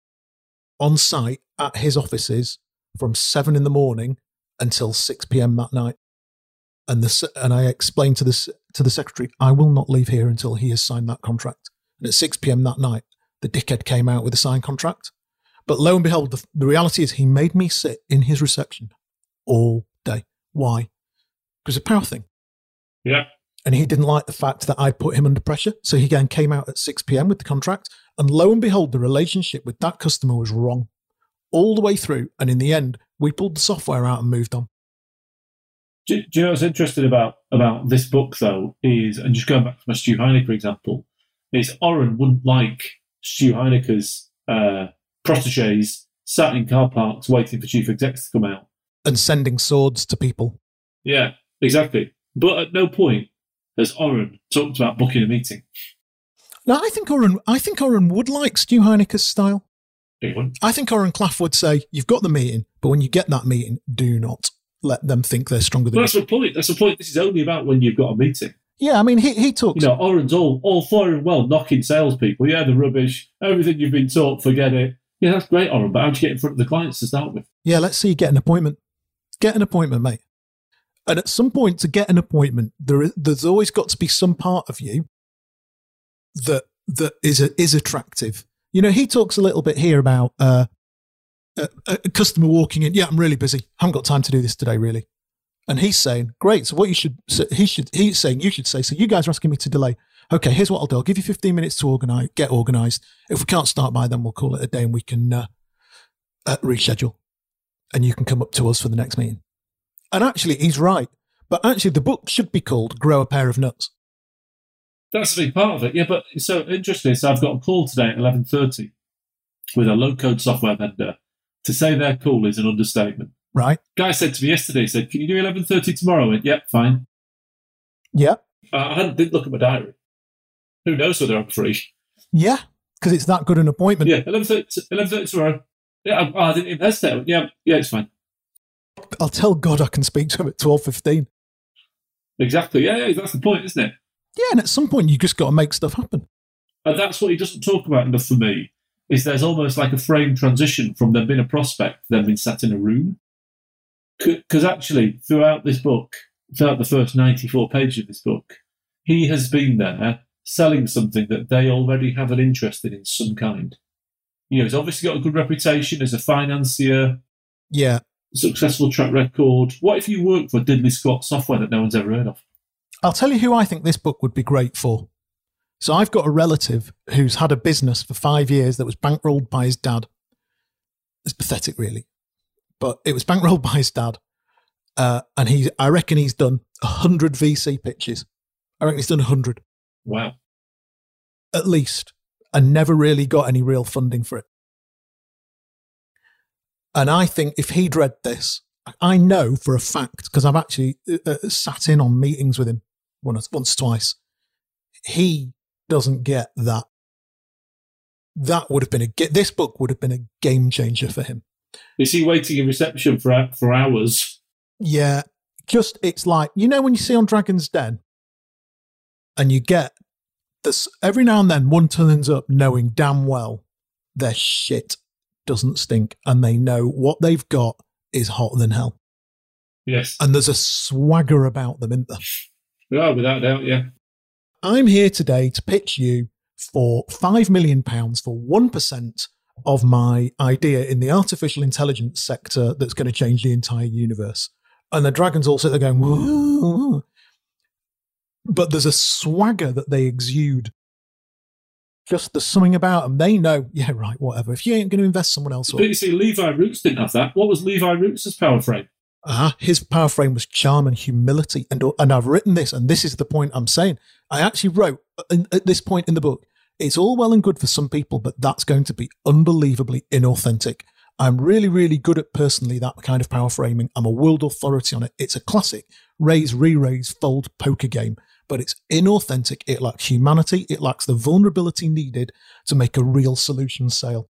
on site at his offices from seven in the morning until 6 p.m. that night. And the, and I explained to the, to the secretary, I will not leave here until he has signed that contract. And at 6 p.m. that night, the dickhead came out with a signed contract. But lo and behold, the, the reality is he made me sit in his reception all day. Why? Because a power thing. Yeah. And he didn't like the fact that I put him under pressure. So he again came out at 6 p.m. with the contract. And lo and behold, the relationship with that customer was wrong all the way through. And in the end, we pulled the software out and moved on. Do, do you know what's interesting about about this book though is, and just going back to my Stu Heinecke example, is Oren wouldn't like Stu Heinecke's uh, proteges sat in car parks waiting for chief execs to come out. And sending swords to people. Yeah, exactly. But at no point has Oren talked about booking a meeting. No, I think Oren, I think Oren would like Stu Heinecke's style. I think Oren Klaff would say, "You've got the meeting, but when you get that meeting, do not let them think they're stronger than Well, you." that's the point. That's the point. This is only about when you've got a meeting. Yeah, I mean, he he talks. You know, Oren's all all and well knocking salespeople. Yeah, the rubbish. Everything you've been taught, forget it. Yeah, that's great, Oren. But how do you get in front of the clients to start with? Yeah, let's see you get an appointment. Get an appointment, mate. And at some point, to get an appointment, there is, there's always got to be some part of you that that is a, is attractive. You know, he talks a little bit here about uh, a, a customer walking in. Yeah, I'm really busy. I haven't got time to do this today, really. And he's saying, "Great. So what you should so he should he's saying you should say. So you guys are asking me to delay. Okay, here's what I'll do. I'll give you 15 minutes to organize, get organized. If we can't start by then, we'll call it a day and we can uh, uh, reschedule. And you can come up to us for the next meeting. And actually, he's right. But actually, the book should be called "Grow a Pair of Nuts." That's a big part of it. Yeah, but so interesting. So I've got a call today at eleven thirty with a low code software vendor. To say they're cool is an understatement. Right? Guy said to me yesterday, he said, "Can you do eleven thirty tomorrow?" I went, "Yep, fine." Yeah, Uh, I hadn't, didn't look at my diary. Who knows whether I'm free? yeah, because it's that good an appointment. Yeah, 11.30 tomorrow. Yeah, I, oh, I didn't even hesitate. I went, Yeah, yeah, it's fine. I'll tell God I can speak to him at twelve fifteen. Exactly. Yeah, yeah, that's the point, isn't it? Yeah, and at some point, you just got to make stuff happen. And that's what he doesn't talk about enough for me. Is there's almost like a frame transition from them being a prospect to them being sat in a room. Because actually, throughout this book, throughout the first 94 pages of this book, he has been there selling something that they already have an interest in in some kind. You know, he's obviously got a good reputation as a financier, Yeah, successful track record. What if you work for Diddley Scott software that no one's ever heard of? I'll tell you who I think this book would be great for. So I've got a relative who's had a business for five years that was bankrolled by his dad. It's pathetic, really, but it was bankrolled by his dad, uh, and he, I reckon, he's done hundred VC pitches. I reckon he's done hundred Wow. at least, and never really got any real funding for it. And I think if he'd read this, I know for a fact because I've actually uh, uh, sat in on meetings with him once, once, twice. He doesn't get that. That would have been a this book would have been a game changer for him. Is he waiting in reception for for hours? Yeah, just it's like you know when you see on Dragon's Den, and you get every now and then one turns up knowing damn well their shit doesn't stink, and they know what they've got is hotter than hell, Yes. and there's a swagger about them, isn't there? Yeah, without doubt, yeah. I'm here today to pitch you for five million pounds for one percent of my idea in the artificial intelligence sector that's going to change the entire universe. And the dragons all sit there going, "Woo." But there's a swagger that they exude. Just there's something about them. They know, yeah, right, whatever. If you ain't going to invest, someone else will. But you see, Levi Roots didn't have that. What was Levi Roots' power frame? Ah, his power frame was charm and humility, and and I've written this, and this is the point I'm saying. I actually wrote in, at this point in the book. It's all well and good for some people, but that's going to be unbelievably inauthentic. I'm really, really good at personally that kind of power framing. I'm a world authority on it. It's a classic raise, re-raise, fold poker game, but it's inauthentic. It lacks humanity. It lacks the vulnerability needed to make a real solution sale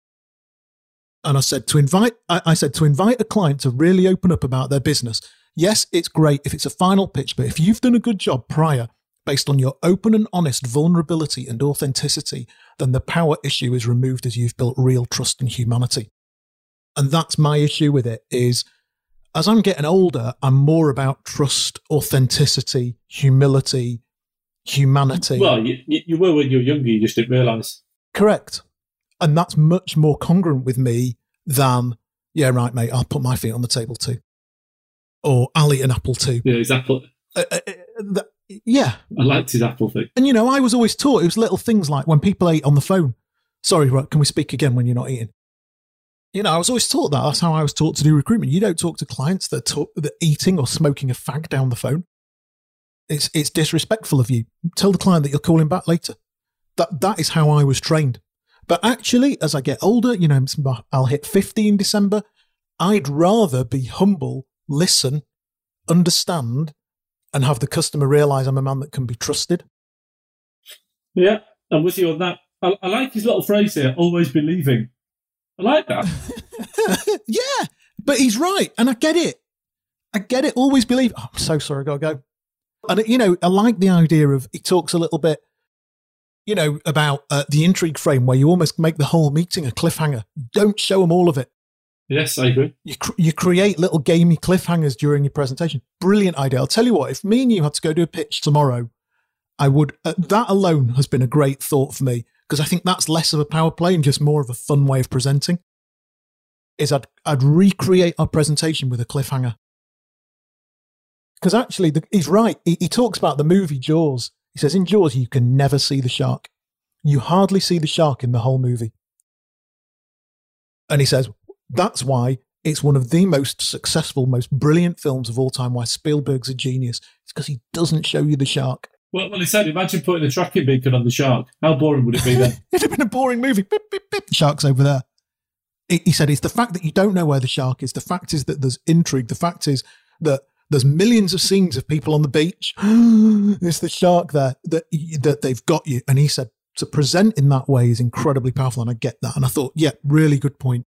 and I said to invite I, I said to invite a client to really open up about their business. Yes, it's great if it's a final pitch, but if you've done a good job prior based on your open and honest vulnerability and authenticity, then the power issue is removed as you've built real trust and humanity. And that's my issue with it is as I'm getting older, I'm more about trust, authenticity, humility, humanity. Well, you, you were when you were younger, you just didn't realise. Correct. And that's much more congruent with me than, yeah, right, mate, I'll put my feet on the table too. Or I'll eat an apple too. Yeah, his apple. Uh, uh, uh, th- yeah. I liked his apple thing. And, you know, I was always taught it was little things like when people ate on the phone. Sorry, right, can we speak again when you're not eating? You know, I was always taught that. That's how I was taught to do recruitment. You don't talk to clients that talk that are eating or smoking a fag down the phone. It's it's disrespectful of you. Tell the client that you're calling back later. That that is how I was trained. But actually, as I get older, you know, I'll hit 50 in December. I'd rather be humble, listen, understand, and have the customer realize I'm a man that can be trusted. Yeah, I'm with you on that. I, I like his little phrase here always believing. I like that. yeah, but he's right, and I get it. I get it. Always believe. Oh, I'm so sorry. I Gotta go. And you know, I like the idea of he talks a little bit, you know, about uh, the intrigue frame where you almost make the whole meeting a cliffhanger. Don't show them all of it. Yes, I agree. You cr- you create little gamey cliffhangers during your presentation. Brilliant idea. I'll tell you what. If me and you had to go do a pitch tomorrow, I would. Uh, that alone has been a great thought for me because I think that's less of a power play and just more of a fun way of presenting. Is I'd I'd recreate our presentation with a cliffhanger because actually the, he's right. He, he talks about the movie Jaws. He says in Jaws you can never see the shark. You hardly see the shark in the whole movie. And he says that's why it's one of the most successful, most brilliant films of all time. Why Spielberg's a genius. It's because he doesn't show you the shark. Well, well, he said, imagine putting a tracking beacon on the shark. How boring would it be then? It'd have been a boring movie. Beep, beep, beep. The shark's over there. He he said it's the fact that you don't know where the shark is. The fact is that there's intrigue. The fact is that there's millions of scenes of people on the beach. There's the shark there that that they've got you. And he said to present in that way is incredibly powerful, and I get that. And I thought, yeah, really good point.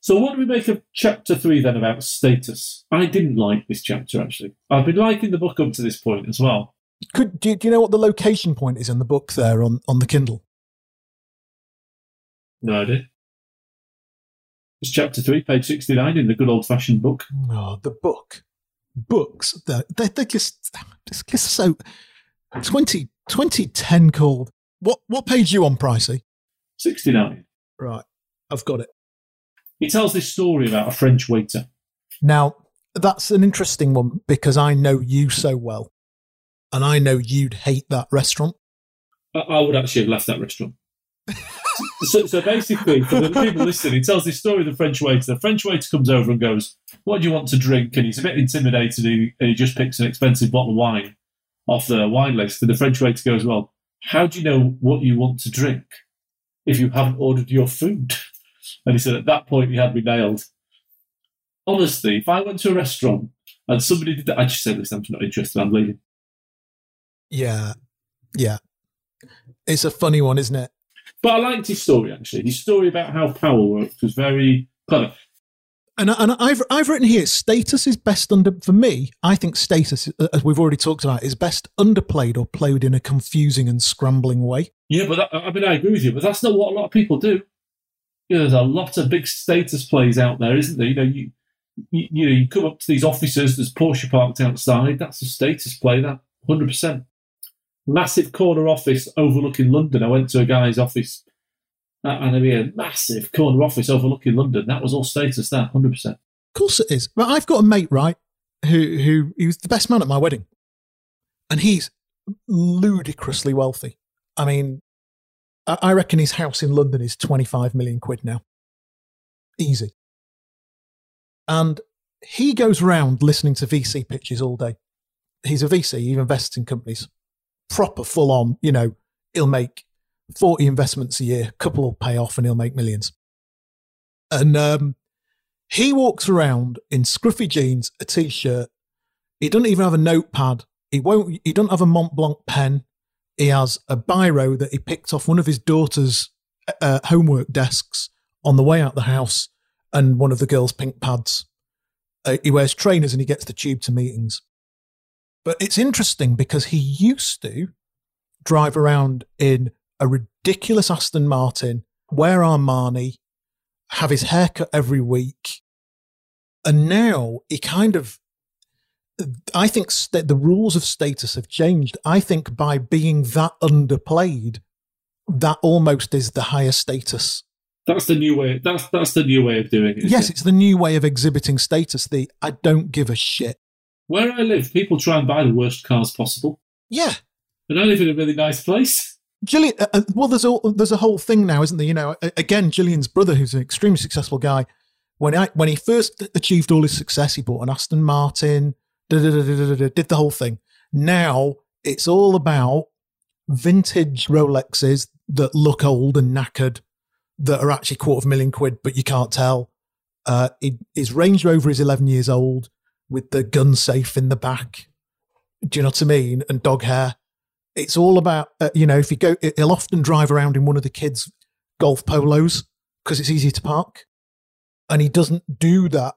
So, what do we make of chapter three then about status? I didn't like this chapter actually. I've been liking the book up to this point as well. Could do, you- do you know what the location point is in the book there on on the Kindle? No idea. It's chapter three, page 69 in the good old fashioned book. Oh, the book. Books. They're, they're, they're just, it's just so 20, 2010 called. What, what page you on, Pricey? 69. Right. I've got it. He tells this story about a French waiter. Now, that's an interesting one because I know you so well. And I know you'd hate that restaurant. I, I would actually have left that restaurant. So, so basically, for the people listening, he tells this story of the French waiter. The French waiter comes over and goes, What do you want to drink? And he's a bit intimidated and he, just picks an expensive bottle of wine off the wine list. And the French waiter goes, Well, how do you know what you want to drink if you haven't ordered your food? And he said, At that point, he had me nailed. Honestly, if I went to a restaurant and somebody did that, I'd just say, Listen, I'm not interested, I'm leaving. Yeah. Yeah. It's a funny one, isn't it? But I liked his story, actually. His story about how power works was very clever. And, and I've I've written here status is best under for me. I think status, uh, as we've already talked about, is best underplayed or played in a confusing and scrambling way. Yeah, but that, I mean, I agree with you, but that's not what a lot of people do. You know, there's a lot of big status plays out there, isn't there? You know, you you, you know, you come up to these offices, there's Porsche parked outside. That's a status play, that hundred percent. Massive corner office overlooking London. I went to a guy's office, and mean, a massive corner office overlooking London. That was all status. That hundred percent. Of course it is. But I've got a mate, right, who who he was the best man at my wedding, and he's ludicrously wealthy. I mean, I, reckon his house in London is twenty five million quid now, easy. And he goes around listening to VC pitches all day. He's a VC. He invests in companies, proper full on. You know, he'll make forty investments a year. Couple will pay off, and he'll make millions. And um, he walks around in scruffy jeans, a t-shirt. He doesn't even have a notepad. He won't. He doesn't have a Mont Blanc pen. He has a biro that he picked off one of his daughter's uh, homework desks on the way out the house, and one of the girls' pink pads. Uh, he wears trainers and he gets the tube to meetings. But it's interesting because he used to drive around in a ridiculous Aston Martin, wear Armani, have his hair cut every week. And now he kind of, I think st- the rules of status have changed. I think by being that underplayed, that almost is the higher status. That's the new way. That's that's the new way of doing it. Yes, it? it's the new way of exhibiting status. The I don't give a shit. Where I live, people try and buy the worst cars possible. Yeah. And I live in a really nice place. Gillian, uh, uh, well, there's a, there's a whole thing now, isn't there? You know, again, Gillian's brother, who's an extremely successful guy, when I when he first achieved all his success, he bought an Aston Martin, da, da, da, did the whole thing. Now it's all about vintage Rolexes that look old and knackered, that are actually quarter of a million quid, but you can't tell. Uh, he, his Range Rover is 11 years old with the gun safe in the back. Do you know what I mean? And dog hair it's all about uh, you know if you go he'll often drive around in one of the kids golf polos because it's easier to park. And he doesn't do that.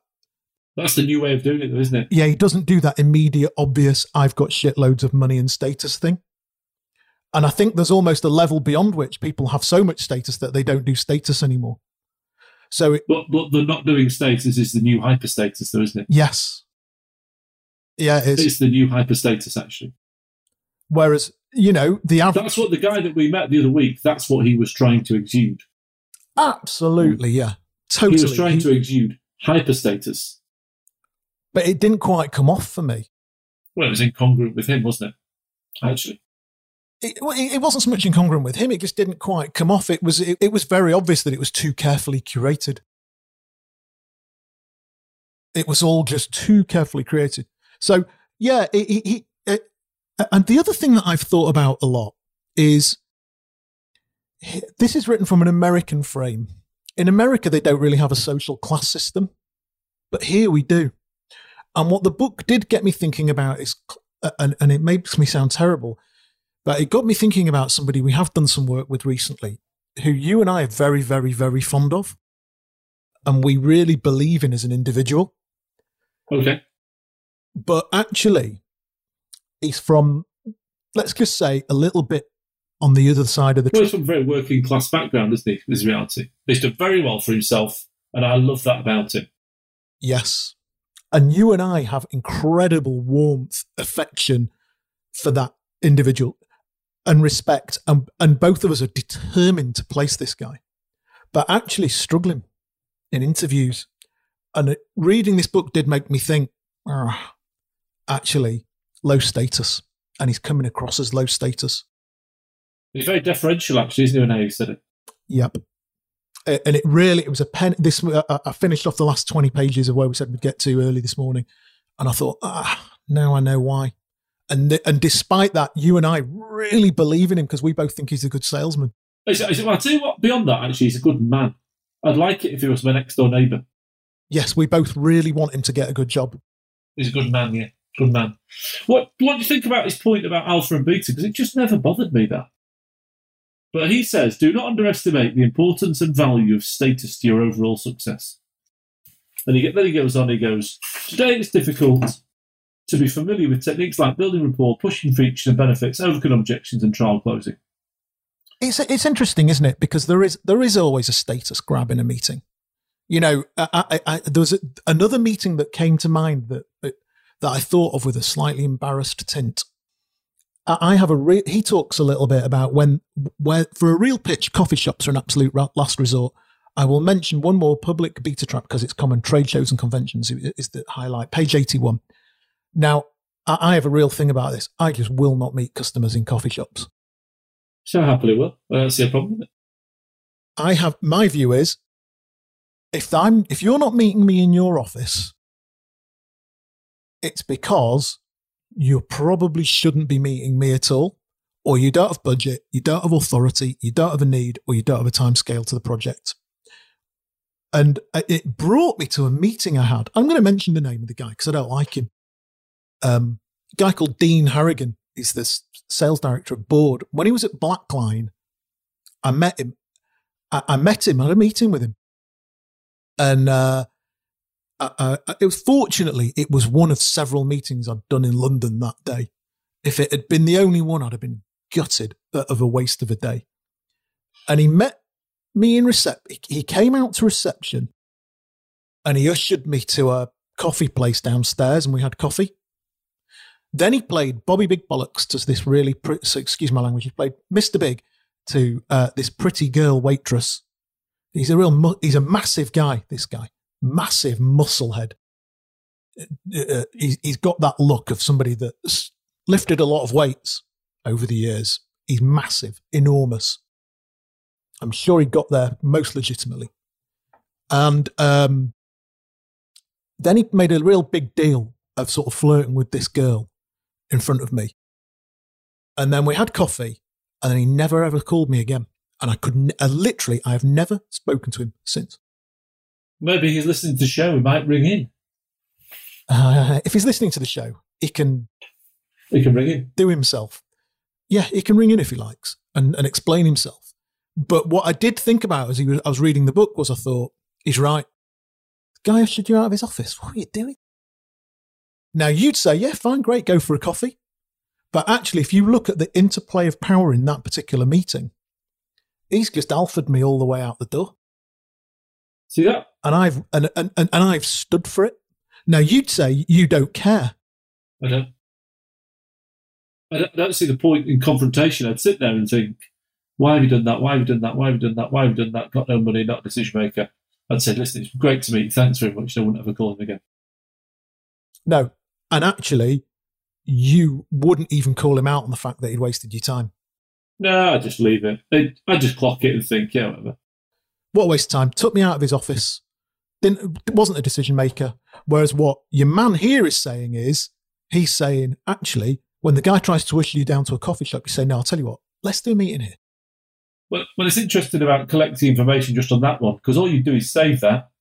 That's the new way of doing it, though, isn't it? Yeah, he doesn't do that immediate, obvious, I've got shitloads of money and status thing. And I think there's almost a level beyond which people have so much status that they don't do status anymore. So, it, But, but the not doing status is the new hyper status, though, isn't it? yes. Yeah, it is. It's the new hyper status, actually. Whereas, you know, the average. That's what the guy that we met the other week, that's what he was trying to exude. Absolutely, yeah. Totally. He was trying to exude hyper status. but it didn't quite come off for me. Well, it was incongruent with him, wasn't it? Actually. it—it it wasn't so much incongruent with him; it just didn't quite come off. It was it, it was very obvious that it was too carefully curated. It was all just too carefully created. So yeah, it, he, he, uh, uh, and the other thing that I've thought about a lot is this is written from an American frame. In America, they don't really have a social class system, but here we do. And what the book did get me thinking about is, uh, and, and it makes me sound terrible, but it got me thinking about somebody we have done some work with recently, who you and I are very, very, very fond of, and we really believe in as an individual. Okay. But actually, he's from, let's just say, a little bit on the other side of the. Well, he's from a very working class background, isn't he? Is reality. He's done very well for himself, and I love that about him. yes, and you and I have incredible warmth, affection for that individual, and respect, and and both of us are determined to place this guy, but actually struggling in interviews. And reading this book did make me think, "Ah, actually, low status, and he's coming across as low status. He's very deferential, actually, isn't he, how he said it? Yep. And it really, it was a pen. This I finished off the last twenty pages of where we said we'd get to early this morning, and I thought, ah, now I know why. And th- and despite that, you and I really believe in him because we both think he's a good salesman. He's- he's- well, I'll tell you what, beyond that, actually, he's a good man. I'd like it if he was my next door neighbour. Yes, we both really want him to get a good job. He's a good man, yeah. Good man. What What do you think about his point about alpha and beta? Because it just never bothered me that. But he says, do not underestimate the importance and value of status to your overall success. And he then he goes on. He goes, today it's difficult to be familiar with techniques like building rapport, pushing features and benefits, overcome objections, and trial closing. It's it's interesting, isn't it? Because there is there is always a status grab in a meeting. You know, I, I, I, there was a, another meeting that came to mind that that I thought of with a slightly embarrassed tint. I have a re- he talks a little bit about when where for a real pitch, coffee shops are an absolute last resort. I will mention one more public beta trap because it's common trade shows and conventions is the highlight. Page eighty one. Now I I have a real thing about this. I just will not meet customers in coffee shops. So happily will. I don't see a problem with it. I have my view is if I'm if you're not meeting me in your office, it's because you probably shouldn't be meeting me at all, or you don't have budget, you don't have authority, you don't have a need, or you don't have a time scale to the project. And uh, it brought me to a meeting I had. I'm going to mention the name of the guy because I don't like him. Um, guy called Dean Harrigan is this sales director of Board. When he was at Blackline, I met him I, I met him. I had a meeting with him, and uh, I, I, it was fortunately it was one of several meetings I'd done in London that day. If it had been the only one, I'd have been gutted of a waste of a day. And he met me in reception. He came out to reception, and he ushered me to a coffee place downstairs, and we had coffee. Then he played Bobby Big Bollocks to this really, pre- so excuse my language. He played Mr. Big to uh, this pretty girl waitress. He's a real, mu- he's a massive guy. This guy, massive muscle head. Uh, uh, he's, got that look of somebody that's lifted a lot of weights over the years. He's massive, enormous. I'm sure he got there most legitimately. And um, then he made a real big deal of sort of flirting with this girl in front of me. And then we had coffee, and then he never ever called me again. And I could, uh, literally, I have never spoken to him since. Maybe he's listening to the show. He might ring in. Uh, if he's listening to the show, he can He can ring in. do himself. Yeah, he can ring in if he likes and, and explain himself. But what I did think about as he was, I was reading the book was I thought, he's right. The guy ushered you out of his office. What are you doing? Now you'd say, yeah, fine, great, go for a coffee. But actually, if you look at the interplay of power in that particular meeting, he's just alphaed me all the way out the door. See that? And I've and, and, and, I've stood for it. Now you'd say you don't care. I don't. I don't, I don't see the point in confrontation. I'd sit there and think, why have you done that? Why have you done that? Why have you done that? Why have you done that? Got no money, not a decision maker. I'd say, listen, it's great to meet you. Thanks very much. I wouldn't ever call him again. No. And actually, you wouldn't even call him out on the fact that he'd wasted your time. No, I just leave it. I, I just clock it and think, yeah, whatever. What a waste of time. Took me out of his office. Didn't wasn't a decision maker. Whereas what your man here is saying is he's saying, actually, when the guy tries to usher you down to a coffee shop, you say, No, I'll tell you what, let's do a meeting here. Well, well, it's interesting about collecting information just on that one because all you do is save that.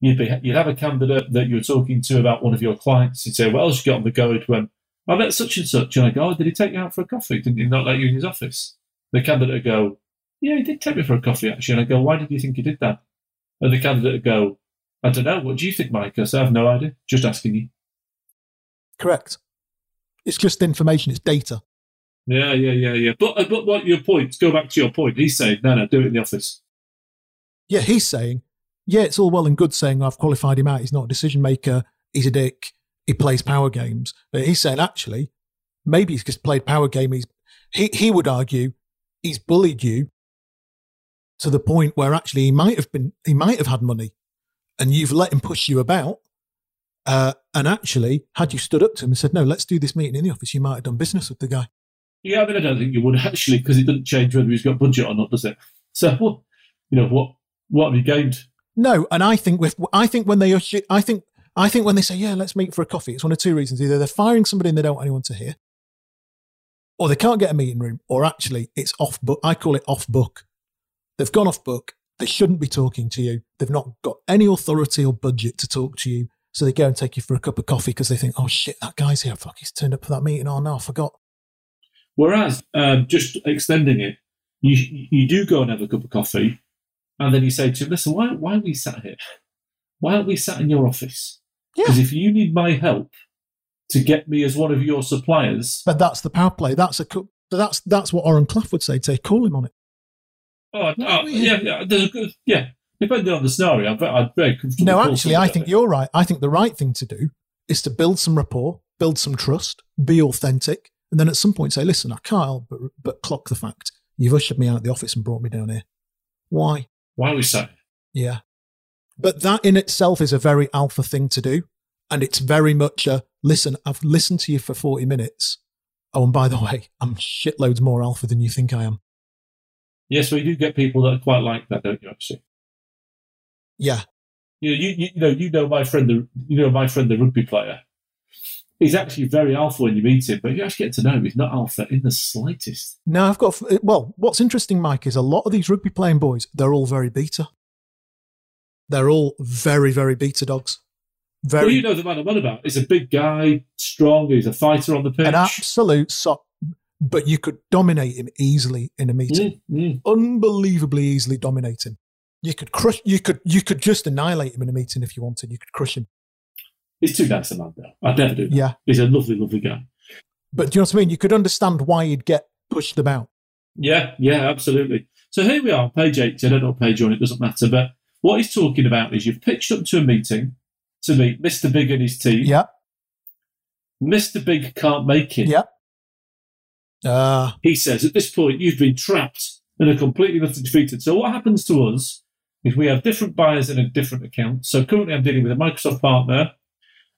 You'd be you'd have a candidate that you're talking to about one of your clients. You'd say, "Well, else you got on the go?" It went, "I met such and such," and I go, oh, "Did he take you out for a coffee? Didn't he not let you in his office?" The candidate would go, "Yeah, he did take me for a coffee actually." And I go, "Why did you think he did that?" And the candidate would go, "I don't know. What do you think, Mike?" I "I have no idea. Just asking you." Correct. It's just information. It's data. Yeah, yeah, yeah, yeah. But uh, but what your point? Go back to your point. He's saying, "No, no, do it in the office." Yeah, he's saying, yeah, it's all well and good saying I've qualified him out. He's not a decision maker. He's a dick. He plays power games. But he's saying actually, maybe he's just played power game. He's he he would argue he's bullied you to the point where actually he might have been he might have had money, and you've let him push you about. Uh, and actually, had you stood up to him and said, "No, let's do this meeting in the office," you might have done business with the guy. Yeah, I mean, I don't think you would actually because it doesn't change whether he's got budget or not, does it? So, you know, what what have you gained? No, and I think with I think when they I think I think when they say, "Yeah, let's meet for a coffee," it's one of two reasons: either they're firing somebody and they don't want anyone to hear, or they can't get a meeting room, or actually it's off book. I call it off book. They've gone off book. They shouldn't be talking to you. They've not got any authority or budget to talk to you. So they go and take you for a cup of coffee because they think, "Oh shit, that guy's here. Fuck, he's turned up for that meeting. Oh no, I forgot." Whereas, um, just extending it, you you do go and have a cup of coffee, and then you say to him, "Listen, why why are we sat here? Why aren't we sat in your office? Because Yeah. if you need my help to get me as one of your suppliers, But that's the power play. That's a that's that's what Oren Klaff would say. To say, call him on it. Oh, No, oh, uh, yeah, yeah, there's a good, yeah. Depending on the scenario, very, I'm very comfortable. No, actually, I think it. you're right. I think the right thing to do is to build some rapport, build some trust, be authentic, and then at some point say, "Listen, I can't but, but clock the fact you've ushered me out of the office and brought me down here. Why? Why are we sat? Yeah. But that in itself is a very alpha thing to do. And it's very much a listen, I've listened to you for 40 minutes. Oh, and by the way, I'm shitloads more alpha than you think I am. Yes, we do get people that are quite like that, don't you? Actually, Yeah. you know, you, you, you know, you know my friend, the you know my friend, the rugby player. He's actually very alpha when you meet him, but you actually get to know him. He's not alpha in the slightest. Now I've got, well, what's interesting, Mike, is a lot of these rugby playing boys, they're all very beta. They're all very, very beta dogs. Very, Well, you know the man I'm on about. He's a big guy, strong. He's a fighter on the pitch. an absolute so but you could dominate him easily in a meeting. Mm, mm. Unbelievably easily dominate him. You could crush, you could, you could just annihilate him in a meeting if you wanted. You could crush him. He's too nice a man, though. I'd never do that. Yeah. He's a lovely, lovely guy. But do you know what I mean? You could understand why he'd get pushed about. Yeah, yeah, absolutely. So here we are, page 80. I don't know page on, it doesn't matter. But what he's talking about is you've pitched up to a meeting to meet Mr. Big and his team. Yeah. Mr. Big can't make it. Yeah. Uh, He says, at this point, you've been trapped and are completely defeated. So what happens to us is we have different buyers in a different account. So currently I'm dealing with a Microsoft partner.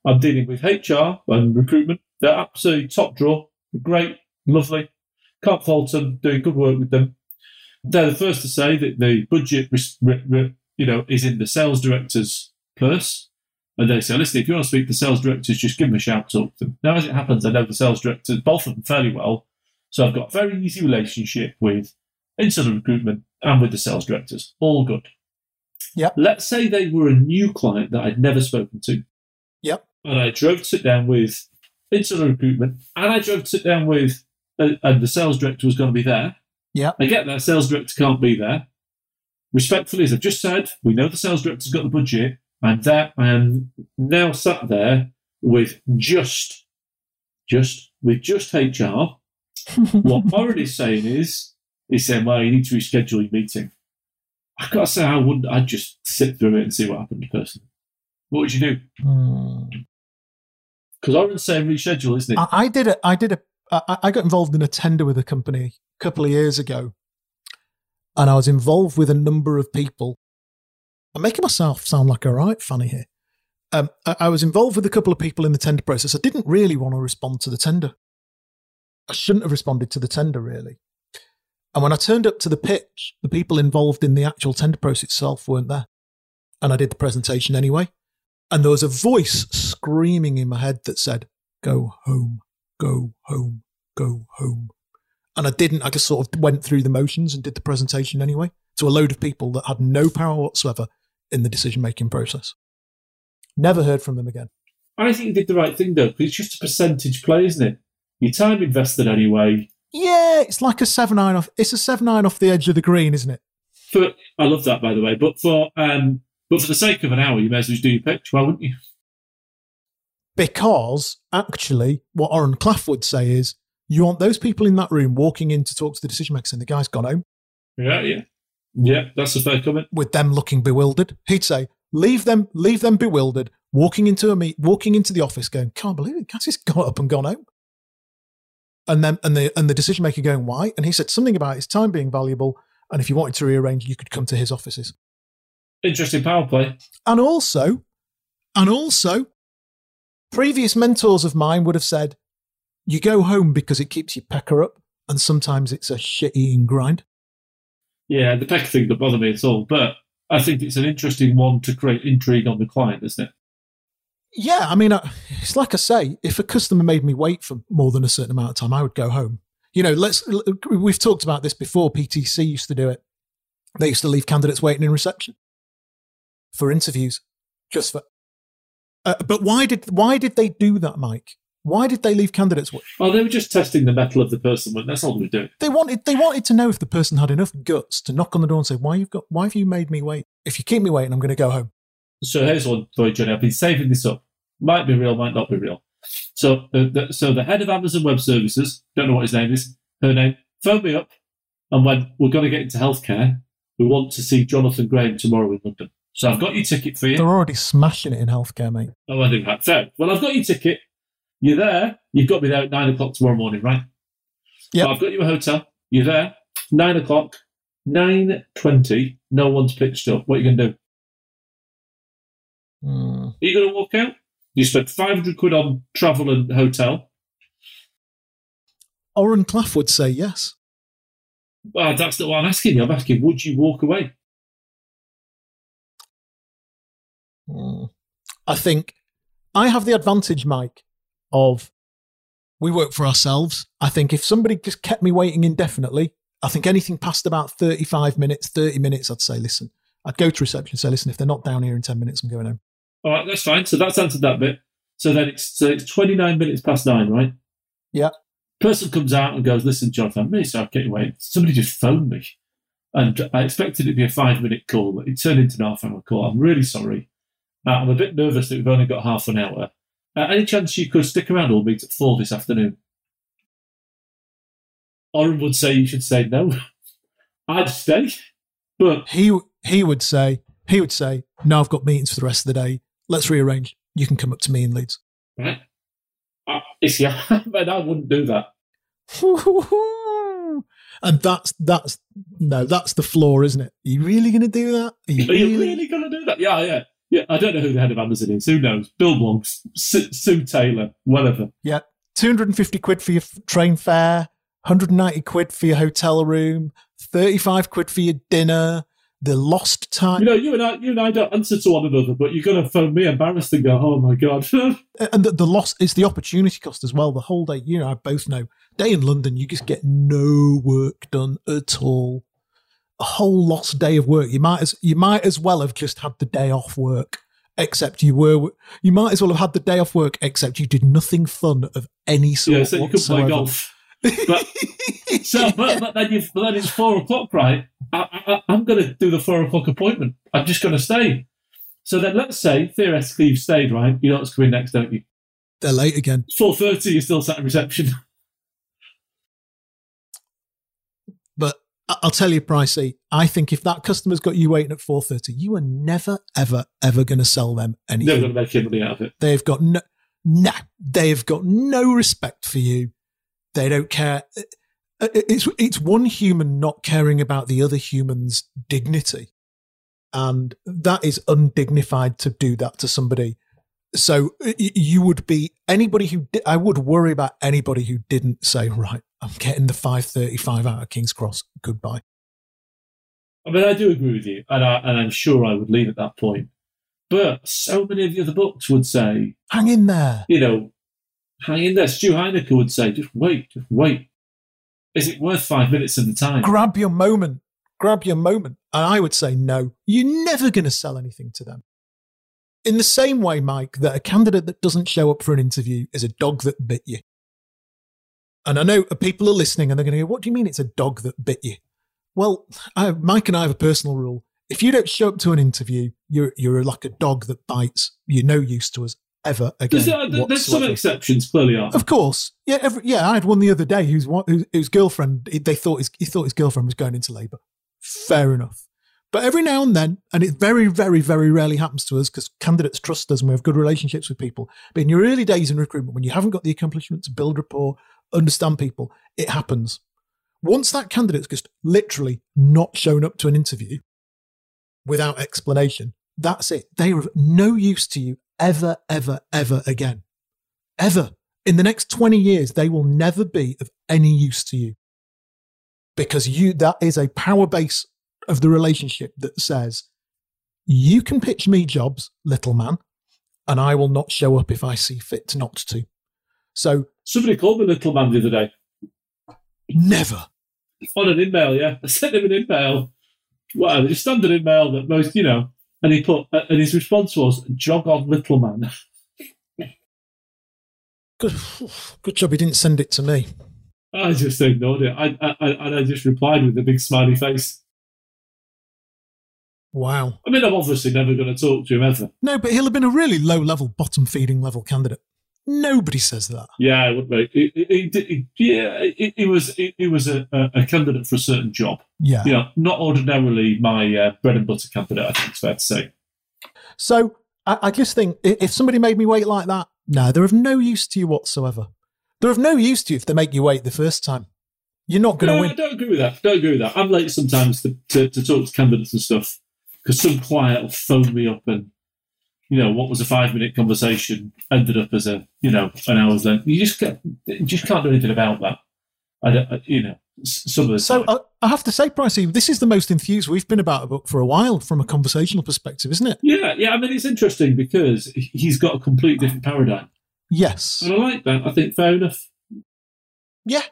I'm dealing with HR and recruitment. They're absolutely top draw. Great, lovely. Can't fault them, doing good work with them. They're the first to say that the budget, you know, is in the sales director's purse. And they say, listen, if you want to speak to sales directors, just give them a shout, talk to them. Now, as it happens, I know the sales directors, both of them fairly well. So I've got a very easy relationship with internal recruitment and with the sales directors. All good. Yep. Let's say they were a new client that I'd never spoken to. Yep. And I drove to sit down with internal recruitment and I drove to sit down with, uh, and the sales director was going to be there. Yeah. I get that sales director can't be there. Respectfully, as I've just said, we know the sales director's got the budget. I'm there. I am now sat there with just, just with just HR. what Oren is saying is, he's saying, "Well, you need to reschedule your meeting." I gotta say, I wouldn't. I'd just sit through it and see what happened to the person. What would you do? Hmm. Because Oren's saying reschedule, isn't it? I, I did a, I did a, I, I got involved in a tender with a company a couple of years ago, and I was involved with a number of people. I'm making myself sound like a right funny here. Um, I, I was involved with a couple of people in the tender process. I didn't really want to respond to the tender. I shouldn't have responded to the tender really. And when I turned up to the pitch, the people involved in the actual tender process itself weren't there. And I did the presentation anyway. And there was a voice screaming in my head that said, Go home, go home, go home. And I didn't. I just sort of went through the motions and did the presentation anyway to a load of people that had no power whatsoever in the decision making process. Never heard from them again. I think you did the right thing though, because it's just a percentage play, isn't it? Your time invested anyway. Yeah, it's like a seven iron off. It's a seven iron off the edge of the green, isn't it? For I love that by the way, but for um, but for the sake of an hour, you may as well just do your pitch, why wouldn't you? Because actually, what Oren Klaff would say is, you want those people in that room walking in to talk to the decision makers, and the guy's gone home Yeah, yeah, yeah. That's a fair comment. with them looking bewildered. He'd say, leave them, leave them bewildered, walking into a meet, walking into the office, going, can't believe it, Cassie's got up and gone home. And then, and the and the decision maker going, why? And he said something about his time being valuable, and if you wanted to rearrange, you could come to his offices. Interesting power play. And also, and also, previous mentors of mine would have said, you go home because it keeps your pecker up, and sometimes it's a shit eating grind. Yeah, the peck thing doesn't bother me at all, but I think it's an interesting one to create intrigue on the client, isn't it? Yeah, I mean, it's like I say, if a customer made me wait for more than a certain amount of time, I would go home. You know, let's. We've talked about this before. PTC used to do it. They used to leave candidates waiting in reception for interviews, just for. Uh, but why did why did they do that, Mike? Why did they leave candidates? wa- Well, they were just testing the mettle of the person. That's all they were doing. They wanted they wanted to know if the person had enough guts to knock on the door and say, "Why you've got? Why have you made me wait? If you keep me waiting, I'm going to go home." So here's one for you, Johnny. I've been saving this up. Might be real, might not be real. So, the, the, so the head of Amazon Web Services, don't know what his name is, her name, phoned me up and went, "We're going to get into healthcare. We want to see Jonathan Graham tomorrow in London. So I've got your ticket for you. They're already smashing it in healthcare, mate. Oh, I think that fair. Well, I've got your ticket. You're there. You've got me there at nine o'clock tomorrow morning, right? Yep. I've got you a hotel. You're there. Nine o'clock. Nine twenty. No one's pitched up. What are you going to do? Are you going to walk out? You spent five hundred quid on travel and hotel. Oren Klaff would say yes. Well, that's not what I'm asking you. I'm asking, would you walk away? Hmm. I think I have the advantage, Mike, of we work for ourselves. I think if somebody just kept me waiting indefinitely, I think anything past about 35 minutes, 30 minutes, I'd say, listen, I'd go to reception and say, listen, if they're not down here in 10 minutes, I'm going home. All right, that's fine. So that's answered that bit. So then it's so it's twenty nine minutes past nine, right? Yeah. Person comes out and goes, "Listen, Jonathan, I'm really sorry, I waiting. Somebody just phoned me, and I expected it to be a five minute call, but it turned into an half hour call. I'm really sorry. Uh, I'm a bit nervous that we've only got half an hour. Uh, any chance you could stick around or meet at four this afternoon?" Oren would say you should say no. I'd stay, but He, he would say, he would say, no, I've got meetings for the rest of the day. Let's rearrange. You can come up to me in Leeds. right. Uh, if you, man, I wouldn't do that. and that's that's no, that's the flaw, isn't it? Are you really going to do that? Are you Are you really? really going to do that? Yeah, yeah. Yeah, I don't know who the head of Amazon is. Who knows? Bill Blanks, Sue, Sue Taylor, whatever. Yeah, two hundred and fifty quid for your train fare, hundred and ninety quid for your hotel room, thirty-five quid for your dinner. The lost time, You know, you and I, you and I don't answer to one another, but you're going to phone me embarrassed and go, "Oh my god." and the, the loss is the opportunity cost as well. The whole day, you know, I both know. Day in London, you just get no work done at all. A whole lost day of work. You might as you might as well have just had the day off work. Except you were, you might as well have had the day off work. Except you did nothing fun of any sort yeah, so you could play golf. But so, but, but then you but then it's four o'clock, right? I, I, I'm going to do the four o'clock appointment. I'm just going to stay. So then, let's say theoretically you've stayed, right? You know what's coming next, don't you? They're late again. Four thirty, you're still sat in reception. But I'll tell you, Pricey, I think if that customer's got you waiting at 4.30, you are never, ever, ever going to sell them anything. Never going to make any money out of it. They've got no, no, they have got no respect for you. They don't care. Uh, It's, it's one human not caring about the other human's dignity. And that is undignified to do that to somebody. So you would be anybody who di- I would worry about anybody who didn't say, right, I'm getting the 535 out of King's Cross. Goodbye. I mean, I do agree with you, and, I, and I'm sure I would leave at that point. But so many of the other books would say, Hang in there. you know, hang in there. Stu Heinecke would say, just wait, just wait. Is it worth five minutes of the time? Grab your moment. Grab your moment. And I would say, no, you're never going to sell anything to them. In the same way, Mike, that a candidate that doesn't show up for an interview is a dog that bit you. And I know people are listening and they're going to go, what do you mean it's a dog that bit you? Well, I, Mike and I have a personal rule. If you don't show up to an interview, you're, you're like a dog that bites. You're no use to us ever again. There's, uh, there- there's some exceptions, clearly are. Of course, yeah, every, yeah. I had one the other day whose whose, whose girlfriend they thought his he thought his girlfriend was going into labour. Fair enough, but every now and then, and it very, very, very rarely happens to us because candidates trust us and we have good relationships with people. But in your early days in recruitment, when you haven't got the accomplishment to build rapport, understand people, it happens. Once that candidate's just literally not shown up to an interview without explanation, that's it. They are of no use to you ever, ever, ever again. Ever. In the next 20 years, they will never be of any use to you. Because you that is a power base of the relationship that says, you can pitch me jobs, little man, and I will not show up if I see fit not to. So Somebody called me Little Man the other day never. on an email, yeah. I sent him an email. Well, just standard email that most, you know, and he put, uh, and his response was, jog on, Little Man. Good, good job he didn't send it to me. I just ignored it. I, I, I, and I just replied with a big smiley face. Wow. I mean, I'm obviously never going to talk to him ever. No, but he'll have been a really low level, bottom feeding level candidate. Nobody says that. Yeah, it, would be. He, he, he, did- yeah, he was he was a, a, candidate for a certain job. Yeah. You know, not ordinarily my uh, bread and butter candidate. I think it's fair to say. So I, I just think if somebody made me wait like that, no, they're of no use to you whatsoever. They're of no use to you if they make you wait the first time. You're not going to No, I win. don't agree with that. Don't agree with that. I'm late sometimes to, to, to talk to candidates and stuff because some client will phone me up and, you know, what was a five minute conversation ended up as a, you know, an hour's length. You just can't, you just can't do anything about that. I don't, you know, some of the So. I, I have to say, Pricey, this is the most enthused we've been about a book for a while from a conversational perspective, isn't it? yeah, yeah. I mean, it's interesting because he's got a completely different paradigm. Yes. And I like that. I think fair enough. Yeah.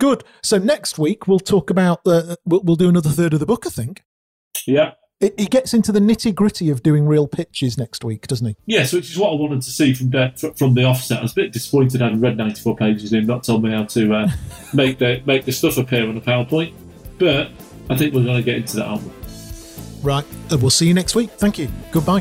Good. So next week we'll talk about the. We'll, we'll do another third of the book. I think Yeah. It, he gets into the nitty gritty of doing real pitches next week, doesn't he? Yes, which is what I wanted to see from the, from the offset. I was a bit disappointed I hadn't read 94 pages and him not told me how to uh, make the make the stuff appear on the PowerPoint. But I think we're going to get into that, aren't we? Right. Uh, we'll see you next week. Thank you. Goodbye.